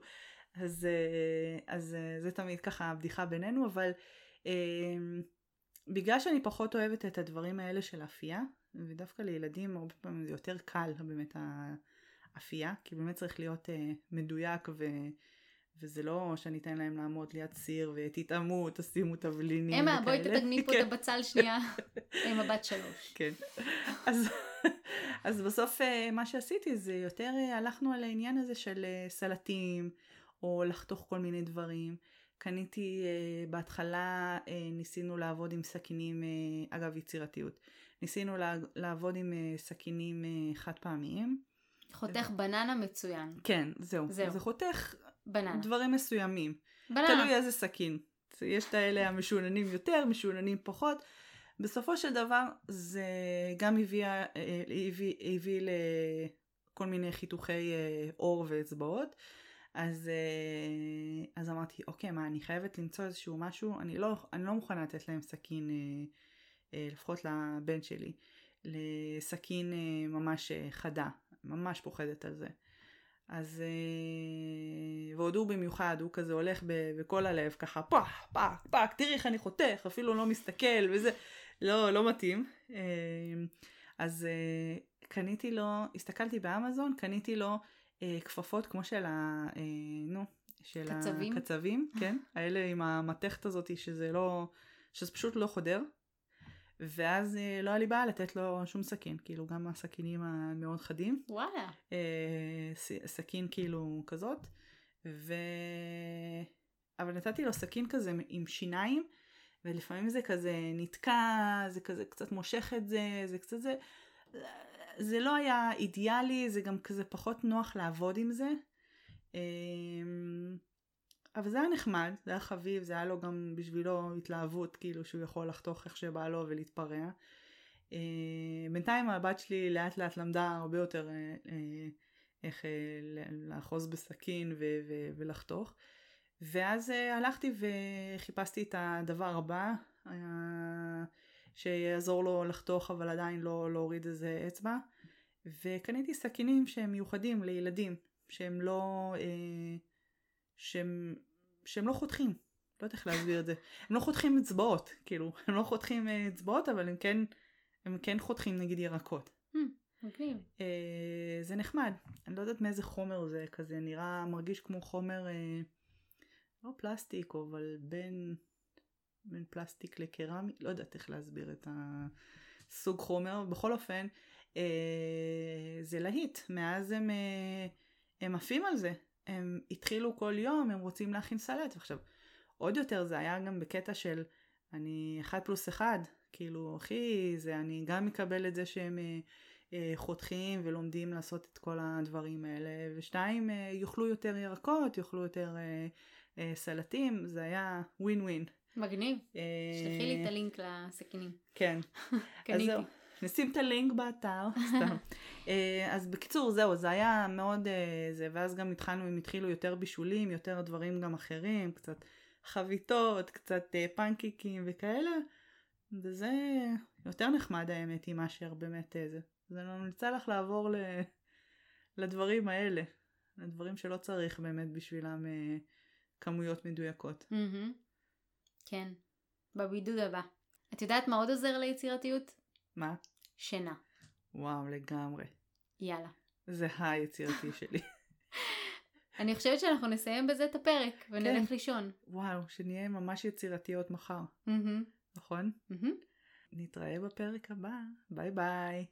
אז, אה, אז אה, זה תמיד ככה הבדיחה בינינו, אבל בגלל שאני פחות אוהבת את הדברים האלה של אפייה, ודווקא לילדים הרבה פעמים זה יותר קל באמת האפייה, כי באמת צריך להיות מדויק ו... וזה לא שאני אתן להם לעמוד ליד סיר ותטעמו, תשימו תבלינים וכאלה. אמה, בואי תתגני פה את כן. הבצל שנייה עם הבת שלוש. כן. אז, אז בסוף אה, מה שעשיתי זה יותר אה, הלכנו על העניין הזה של אה, סלטים, או לחתוך כל מיני דברים. קניתי בהתחלה, ניסינו לעבוד עם סכינים, אגב יצירתיות, ניסינו לעבוד עם סכינים חד פעמיים. חותך בננה מצוין. כן, זהו. זהו. זה חותך בננה. דברים מסוימים. בננה. תלוי איזה סכין. יש את האלה המשוננים יותר, משוננים פחות. בסופו של דבר זה גם הביא, הביא, הביא לכל מיני חיתוכי עור ואצבעות. אז, אה, אז אמרתי, אוקיי, מה, אני חייבת למצוא איזשהו משהו, אני לא, אני לא מוכנה לתת להם סכין, לפחות לבן שלי, לסכין ממש חדה, ממש פוחדת על זה. אז אה, ועוד הוא במיוחד, הוא כזה הולך בכל הלב ככה פאק פאק פאק, תראי איך אני חותך, אפילו לא מסתכל וזה, לא, לא מתאים. אה, אז אה, קניתי לו, הסתכלתי באמזון, קניתי לו כפפות כמו של ה... נו, של קצבים. הקצבים, כן, האלה עם המתכת הזאת שזה לא, שזה פשוט לא חודר. ואז אה, לא היה לי בעיה לתת לו שום סכין, כאילו גם הסכינים המאוד חדים. וואלה. אה, סכין כאילו כזאת. ו... אבל נתתי לו סכין כזה עם שיניים, ולפעמים זה כזה נתקע, זה כזה קצת מושך את זה, זה קצת זה... זה לא היה אידיאלי, זה גם כזה פחות נוח לעבוד עם זה. אמ, אבל זה היה נחמד, זה היה חביב, זה היה לו גם בשבילו התלהבות, כאילו שהוא יכול לחתוך איך שבא לו ולהתפרע. Uh, בינתיים הבת שלי לאט לאט למדה הרבה יותר uh, uh, איך לאחוז בסכין ו- ו- ולחתוך. ואז הלכתי וחיפשתי את הדבר הבא, שיעזור לו לחתוך אבל עדיין לא להוריד איזה אצבע. וקניתי סכינים שהם מיוחדים לילדים, שהם לא, אה, שהם, שהם לא חותכים, לא יודעת איך להסביר את זה, הם לא חותכים אצבעות, כאילו, הם לא חותכים אה, אצבעות אבל הם כן, הם כן חותכים נגיד ירקות. Hmm, okay. אה, זה נחמד, אני לא יודעת מאיזה חומר זה כזה, נראה, מרגיש כמו חומר, אה, לא פלסטיק, אבל בין, בין פלסטיק לקרמי, לא יודעת איך להסביר את הסוג חומר, בכל אופן, אה, זה להיט, מאז הם, אה, הם עפים על זה, הם התחילו כל יום, הם רוצים להכין סלט, ועכשיו עוד יותר זה היה גם בקטע של אני אחד פלוס אחד, כאילו אחי, זה אני גם מקבל את זה שהם אה, אה, חותכים ולומדים לעשות את כל הדברים האלה, ושתיים, אה, יאכלו יותר ירקות, יאכלו יותר אה, אה, סלטים, זה היה ווין ווין. מגניב, אה, שלחי לי את הלינק לסכינים. כן, אז זהו. נשים את הלינק באתר, סתם. אה, אז בקיצור, זהו, זה היה מאוד אה, זה, ואז גם התחלנו, הם התחילו יותר בישולים, יותר דברים גם אחרים, קצת חביתות, קצת פנקיקים וכאלה, וזה יותר נחמד האמת היא מאשר באמת זה. אז אני ממליצה לך לעבור ל... לדברים האלה, לדברים שלא צריך באמת בשבילם כמויות מדויקות. כן, בבידוד הבא. את יודעת מה עוד עוזר ליצירתיות? מה? שינה. וואו, לגמרי. יאללה. זה היצירתי שלי. אני חושבת שאנחנו נסיים בזה את הפרק ונלך כן. לישון. וואו, שנהיה ממש יצירתיות מחר. Mm-hmm. נכון? Mm-hmm. נתראה בפרק הבא. ביי ביי.